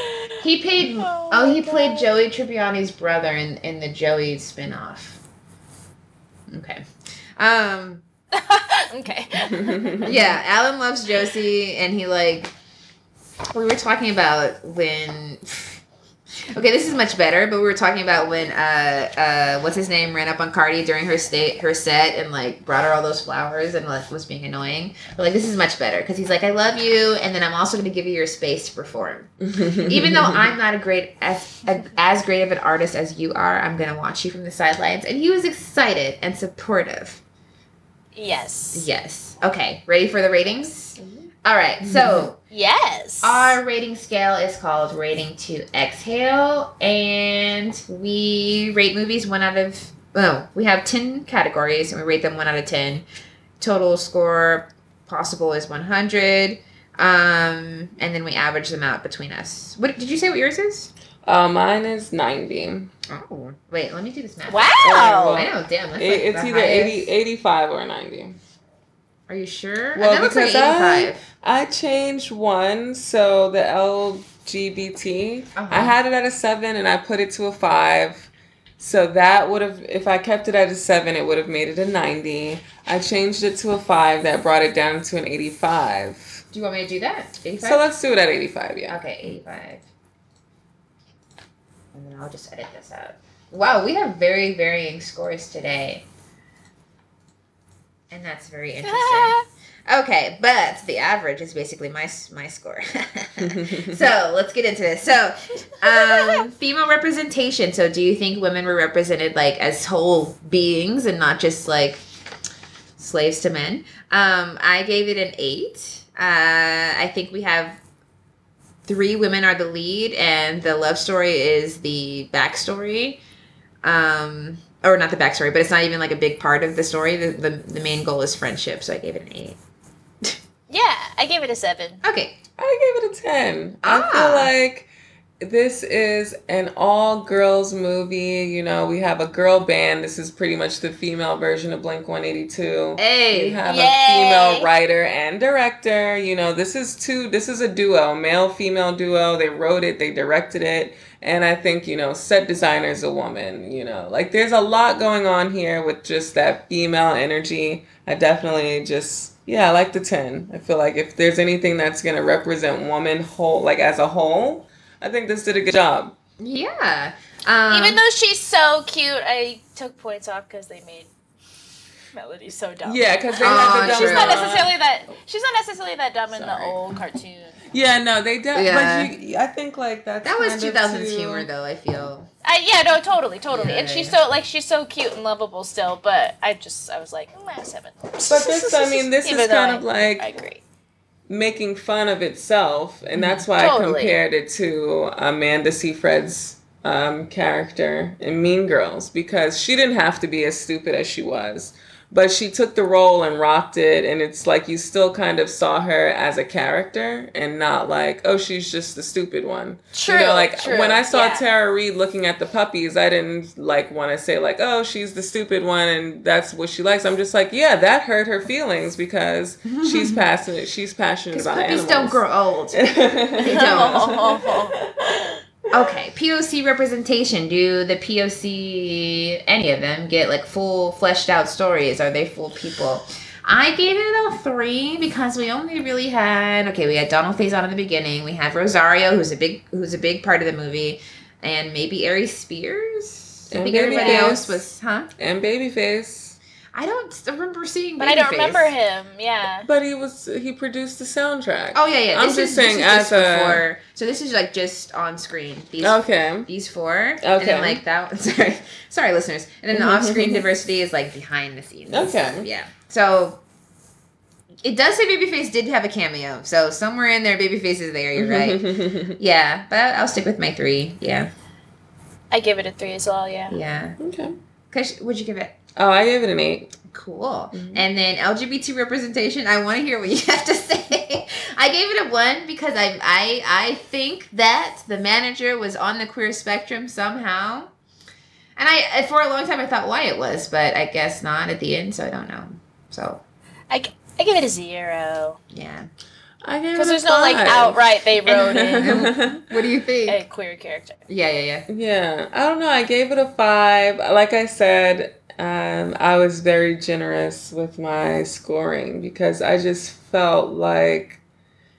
he paid Oh Oh, my he played Joey Tribbiani's brother in, in the Joey spin-off. Okay. Um okay. yeah, Alan loves Josie and he like we were talking about when Okay, this is much better, but we were talking about when uh uh what's his name ran up on Cardi during her state her set and like brought her all those flowers and like was being annoying. But like this is much better because he's like I love you and then I'm also going to give you your space to perform. Even though I'm not a great as as great of an artist as you are, I'm going to watch you from the sidelines and he was excited and supportive. Yes. Yes. Okay, ready for the ratings? All right. So, Yes. our rating scale is called Rating to Exhale, and we rate movies one out of. No, we have 10 categories, and we rate them one out of 10. Total score possible is 100. Um, and then we average them out between us. What did you say? What yours is? uh, mine is 90. Oh, wait. Let me do this math. Wow. Oh, I know. Damn. That's It- like it's either highest. 80, 85 or 90. Are you sure? Well, that looks like because I- I changed one, so the LGBT, Uh-huh. I had it at a seven and I put it to a five So that would have, if I kept it at a seven, it would have made it a 90. I changed it to a five, that brought it down to an 85. Do you want me to do that? 85? So let's do it at 85, yeah. Okay, 85. And then I'll just edit this out. Wow, we have very varying scores today. And that's very interesting. Okay, but the average is basically my my score. so let's get into this. So, um, female representation. So, do you think women were represented like as whole beings and not just like slaves to men? Um, I gave it an eight. Uh, I think we have three women are the lead, and the love story is the backstory. Um, or not the backstory, but it's not even like a big part of the story. The, the, the main goal is friendship, so I gave it an eight. Yeah, I gave it a seven. Okay. I gave it a 10. I Ah. feel like this is an all girls movie. You know, we have a girl band. This is pretty much the female version of Blink 182. Hey. We have Yay. a female writer and director. You know, this is two. This is a duo, male female duo. They wrote it, they directed it, and I think you know, set designer is a woman. You know, like there's a lot going on here with just that female energy. I definitely just yeah, I like the ten. I feel like if there's anything that's gonna represent woman whole, like as a whole, I think this did a good job. Yeah. Um, Even though she's so cute, I took points off because they made Melody so dumb. Yeah, because they Oh, had the She's not necessarily that. She's not necessarily that dumb in the old cartoon. Yeah, no, they did. Yeah. But you, I think like that's that was 2000s humor, though, I feel. I, yeah, no, totally, totally. Yeah, and she's yeah. so like she's so cute and lovable still, but I just I was like, mm, seven. But this, I mean, this is though kind I- of like I agree. making fun of itself, and that's why I compared it to Amanda Seyfried's um, character in Mean Girls because she didn't have to be as stupid as she was, but she took the role and rocked it, and it's like you still kind of saw her as a character and not like oh she's just the stupid one. True. you know, like true, when I saw yeah. Tara Reid looking at the puppies, I didn't like want to say like, "Oh, she's the stupid one," and that's what she likes. I'm just like, yeah, that hurt her feelings because she's passionate. She's passionate about puppies animals. don't grow old. they don't. Okay, POC representation. Do the POC, any of them, get like full fleshed out stories? Are they full people? I gave it a three because we only really had okay. We had Donald Faison in the beginning. We had Rosario, who's a big who's a big part of the movie, and maybe Ari Spears. I And think everybody else was, huh? and Babyface. I don't remember seeing. But I don't remember him. Yeah. But he was he produced the soundtrack. Oh yeah, yeah. I'm This just is, saying this is just as a- before. So this is like just on screen. These Okay. these four. And Okay. then like that one. sorry. Sorry listeners. And then the off screen diversity is like behind the scenes. Okay. stuff, Yeah. So it does say Babyface did have a cameo. So somewhere in there Babyface is there, you're right. yeah. But I'll stick with my three. Yeah. I give it a three as well. Yeah. Yeah. okay. Cause what'd you give it? Oh, I gave it an eight. Cool. Mhm. And then LGBT representation, I want to hear what you have to say. I gave it a one because I I I think that the manager was on the queer spectrum somehow. And I for a long time I thought why it was, but I guess not at the end, so I don't know. So I, I give it a zero yeah. I gave it because a there's no like outright they wrote in What do you think? a queer character. Yeah, yeah, yeah. Yeah, I don't know. I gave it a five. Like I said, um, I was very generous with my scoring because I just felt like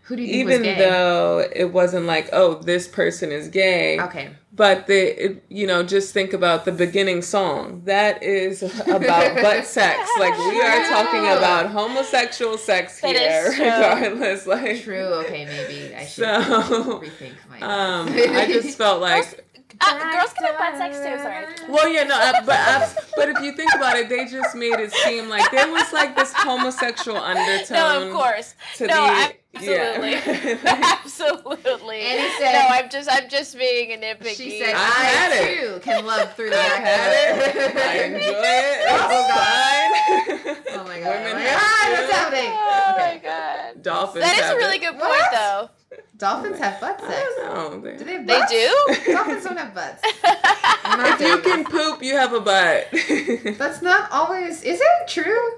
Who do you think even though it wasn't like, oh, this person is gay, okay. but the it, you know just think about the beginning song that is about butt sex. Like we are talking about homosexual sex That here, regardless. Like True. Okay, maybe I should So, rethink my um, I just felt like Uh, girls can have butt sex too. Sorry. Well, yeah, no, uh, but uh, but if you think about it, they just made it seem like there was like this homosexual undertone No, of course. to No, the absolutely. yeah. Absolutely. And he said- no, I'm just I'm just being a nitpicky. She said, I've had "I it. can love through the I back had it. I enjoy it. It's Oh, fine. Oh my god! Women oh my god! What's happening? Oh Okay. my god. Dolphins. That is a really it. good point What? though. Dolphins have butt I don't know. Do they? Have They do? Dolphins don't have butts. If you doing can poop, you have a butt. That's not always. Is it true?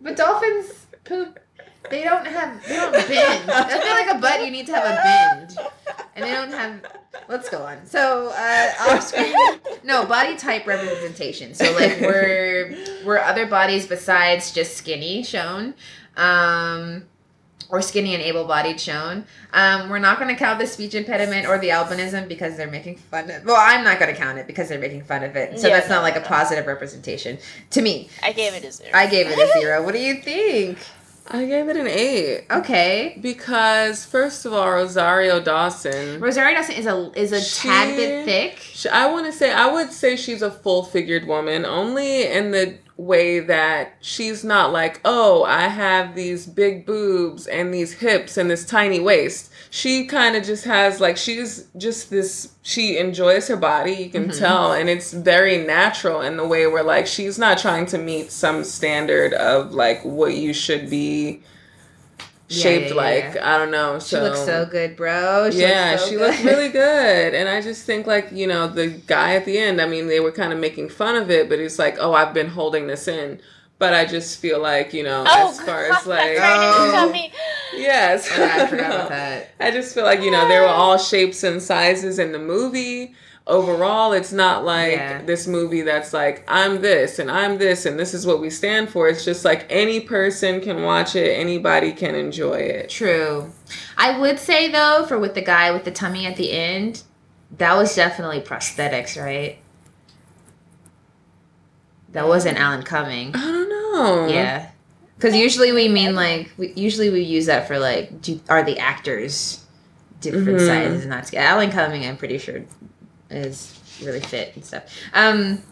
But dolphins poop. They don't have. They don't bend. I feel like a butt. You need to have a bend, and they don't have. let's go on. So, uh, off screen, no body type representation. So, like, were were other bodies besides just skinny shown, um, or skinny and able-bodied shown? Um, we're not going to count the speech impediment or the albinism because they're making fun of. Well, I'm not going to count it because they're making fun of it. So Yeah, that's not no, like a no. positive representation to me. I gave it a zero. I gave it a zero. What do you think? I gave it an eight. Okay. Because first of all, Rosario Dawson. Rosario Dawson is a is a tad bit thick. Sh- I want to say I would say she's a full figured woman only in the way that she's not like oh I have these big boobs and these hips and this tiny waist. She kind of just has like she's just this she enjoys her body you can Mhm. tell and it's very natural in the way where like she's not trying to meet some standard of like what you should be Yeah, shaped yeah, yeah, like I don't know So, She looks so good, bro. She yeah, looks so she good. looked really good. And I just think, like, you know, the guy at the end, I mean, they were kind of making fun of it, but it's like, oh, I've been holding this in. But I just feel like, you know, oh, as far God, as like, that's right, Oh. tell me. yes. Oh, yeah, I forgot No. about that. I just feel like, you know, they were all shapes and sizes in the movie. Overall, it's not like Yeah. this movie that's like, I'm this and I'm this and this is what we stand for. It's just like any person can watch it, anybody can enjoy it. True. I would say though, for with the guy with the tummy at the end, that was definitely prosthetics, right? That wasn't Alan Cumming. I don't know. Yeah. Because usually we mean like we, usually we use that for like do, are the actors different Mhm. sizes not together. Alan Cumming I'm pretty sure is really fit and stuff. Um,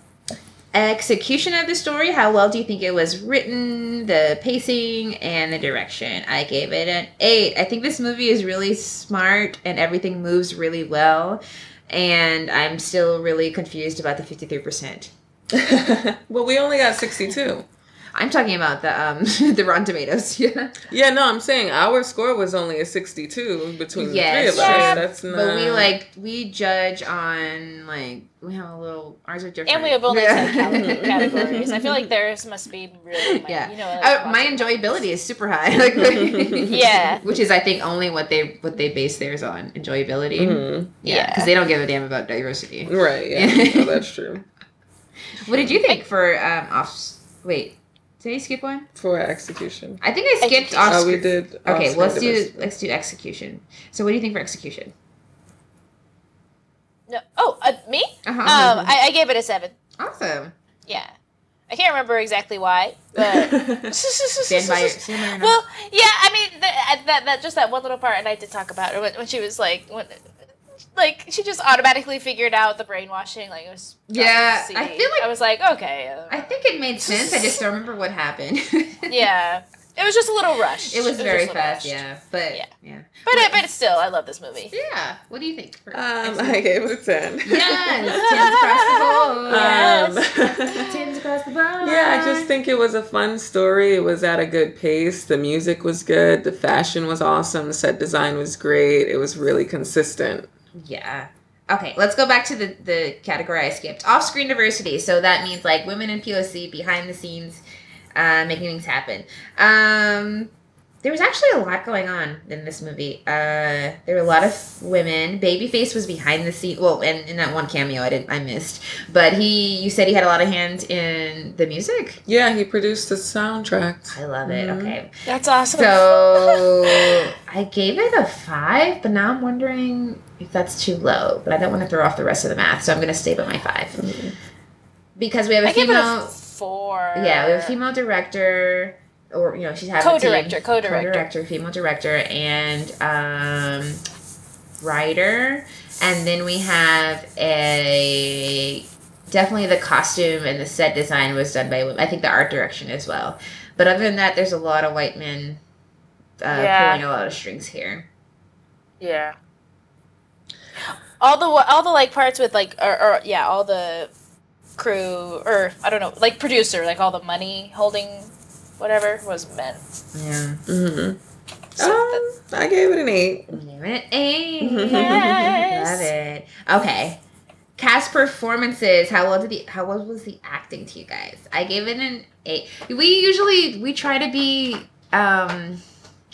execution of the story. How well do you think it was written? The pacing and the direction. I gave it an eight. I think this movie is really smart and everything moves really well. And I'm still really confused about the fifty three percent. well, we only got 62. I'm talking about the um the Rotten Tomatoes. Yeah. Yeah, no, I'm saying our score was only a 62 between Yes, the three of Yeah. us. That's not. But we like we judge on like we have a little ours are different. And we have only Yeah. ten categories. I feel like theirs must be really, my, Yeah. you know, like Uh, my enjoyability is super high. Like Yeah. which is I think only what they what they base theirs on enjoyability. Mhm. Yeah, Yeah. because they don't give a damn about diversity. Right, yeah. no, that's true. What did you think for um off? Wait, did I skip one? For execution. I think I skipped Execution. off. Oh, we scr- did. Okay, well, let's do let's do execution. So what do you think for execution? No. Oh, uh, me? Uh-huh. Um, I, I gave it a seven. awesome. Yeah. I can't remember exactly why, but Stand by your stand by Well, yeah, I mean, the, that that just that one little part, and I did talk about it when, when she was like, when, like she just automatically figured out the brainwashing. Like it was. Yeah. I feel like- I was like, okay. uh, I think it made sense. I just don't remember what happened. yeah, it was just a little rushed. It was very just a fast, rushed. yeah. But yeah. Yeah. Yeah. But it, but still, I love this movie. Yeah. What do you think? For um, I gave it a 10. Yes, tens across the board. Um, Tens across the board. Yeah, I just think it was a fun story. It was at a good pace. The music was good. The fashion was awesome. The set design was great. It was really consistent. Yeah. Okay, let's go back to the, the category I skipped. Off screen diversity. So that means like women in POC, behind the scenes, uh, making things happen. Um, there was actually a lot going on in this movie. Uh, there were a lot of women. Babyface was behind the scene. Well, and in that one cameo, I didn't, I missed. But he, you said he had a lot of hands in the music. Yeah, he produced the soundtrack. I love it. Mhm. Okay, That's awesome. so I gave it a five, but now I'm wondering if that's too low. But I don't want to throw off the rest of the math, so I'm going to stay by my five Mhm. because we have a I give it female. a four. yeah, we have a female director, or you know, she's having Co-director, co-director. co-director, female director, and um, writer, and then we have a definitely the costume and the set design was done by women. I think the art direction as well. But other than that, there's a lot of white men uh, Yeah. pulling a lot of strings here. Yeah. All the all the like parts with like or, or yeah all the crew or I don't know like producer like all the money holding whatever was meant. Yeah. Mm-hmm. So Um, I gave it an eight. Give it eight. Yes. Love it. Okay. Cast performances. How well did the how well was the acting to you guys? I gave it an eight. We usually we try to be um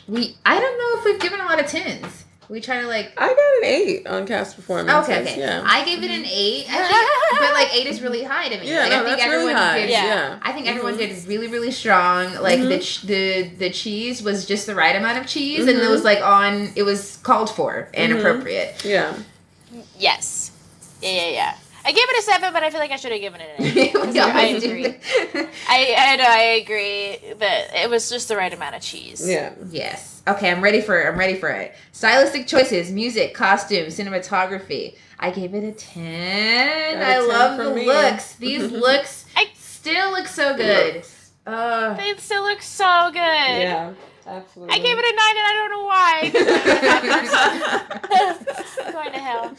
we I don't know if we've given a lot of tens. We try to like. I got an eight on cast performance. Okay, okay. Yeah. I gave it an eight. Think, but like eight is really high to me. yeah, like, no, I think that's really everyone high. did. Yeah. Yeah. I think everyone Mhm. did really, really strong. Like the Mhm. ch- the the cheese was just the right amount of cheese, and it Mhm. was like on. It was called for and Mhm. appropriate. Yeah. Yes. Yeah, yeah, yeah. I gave it a seven, but I feel like I should have given it an eight. We 'Cause I always do agree. I, I know, I agree that it was just the right amount of cheese. Yeah. yes. Okay, I'm ready for. It. I'm ready for it. Stylistic choices: music, costume, cinematography. I gave it a ten. Got a I 10 love the me. looks. These looks I- still look so good. Uh, They still look so good. Yeah. Absolutely. I gave it a nine, and I don't know why. Going to hell.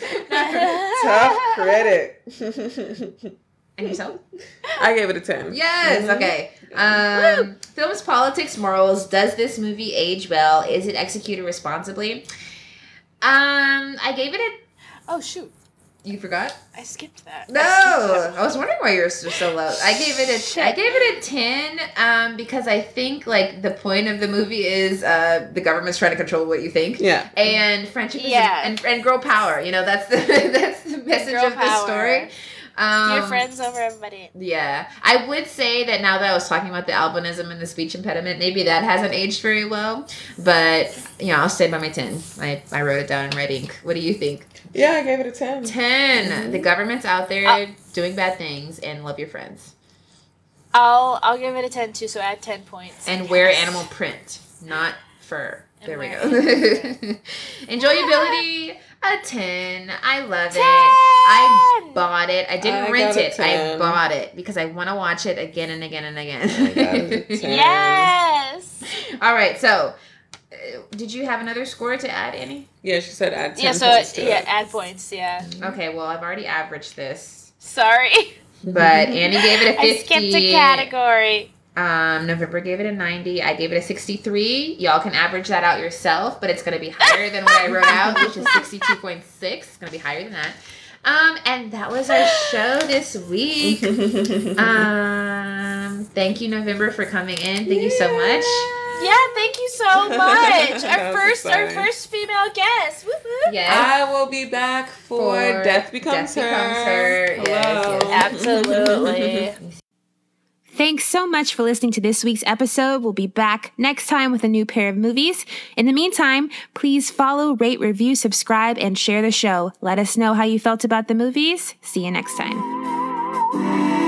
Tough credit. and yourself? I gave it a 10. Yes. Mhm. Okay. Um, films, politics, morals. Does this movie age well? Is it executed responsibly? Um, I gave it a. Oh shoot! You forgot? I skipped that. No, I that. I was wondering why you're so, so low. I gave it a. Shit. I gave it a ten. Um, because I think like the point of the movie is uh the government's trying to control what you think. Yeah. And friendship is Yeah. and, and grow power. You know that's the that's the message Grow of the story. Um, Dear friends over everybody. Yeah, I would say that now that I was talking about the albinism and the speech impediment, maybe that hasn't aged very well. But you know, I'll stay by my ten. I, I wrote it down in red ink. What do you think? Yeah, I gave it a 10. 10 The government's out there Uh, doing bad things, and love your friends. I'll I'll give it a ten too. So add ten points. And wear animal print, not fur. And There we go. Enjoyability, a ten. I love it. I bought it. I didn't I rent got a it. I bought it because I want to watch it again and again and I got a again. 10. Yes. All right. So, did you have another score to add, Annie? Yeah, she said add 10 Yeah. So points to yeah, it. add points. Yeah. Okay. Well, I've already averaged this, Sorry. but Annie gave it a fifty. I skipped a category. Um, November gave it a 90. I gave it a 63. Y'all can average that out yourself, but it's going to be higher than what I wrote out, which is 62.6. It's going to be higher than that. Um, and that was our show this week. Um, thank you, November, for coming in. Thank you so much. Yeah. Thank you so much. Our was first, our first female guest. Woo-hoo. Yes. I will be back for, For Death Becomes Death Her. Becomes Her. Yes, yes. Absolutely. Thanks so much for listening to this week's episode. We'll be back next time with a new pair of movies. In the meantime, please follow, rate, review, subscribe, and share the show. Let us know how you felt about the movies. See you next time.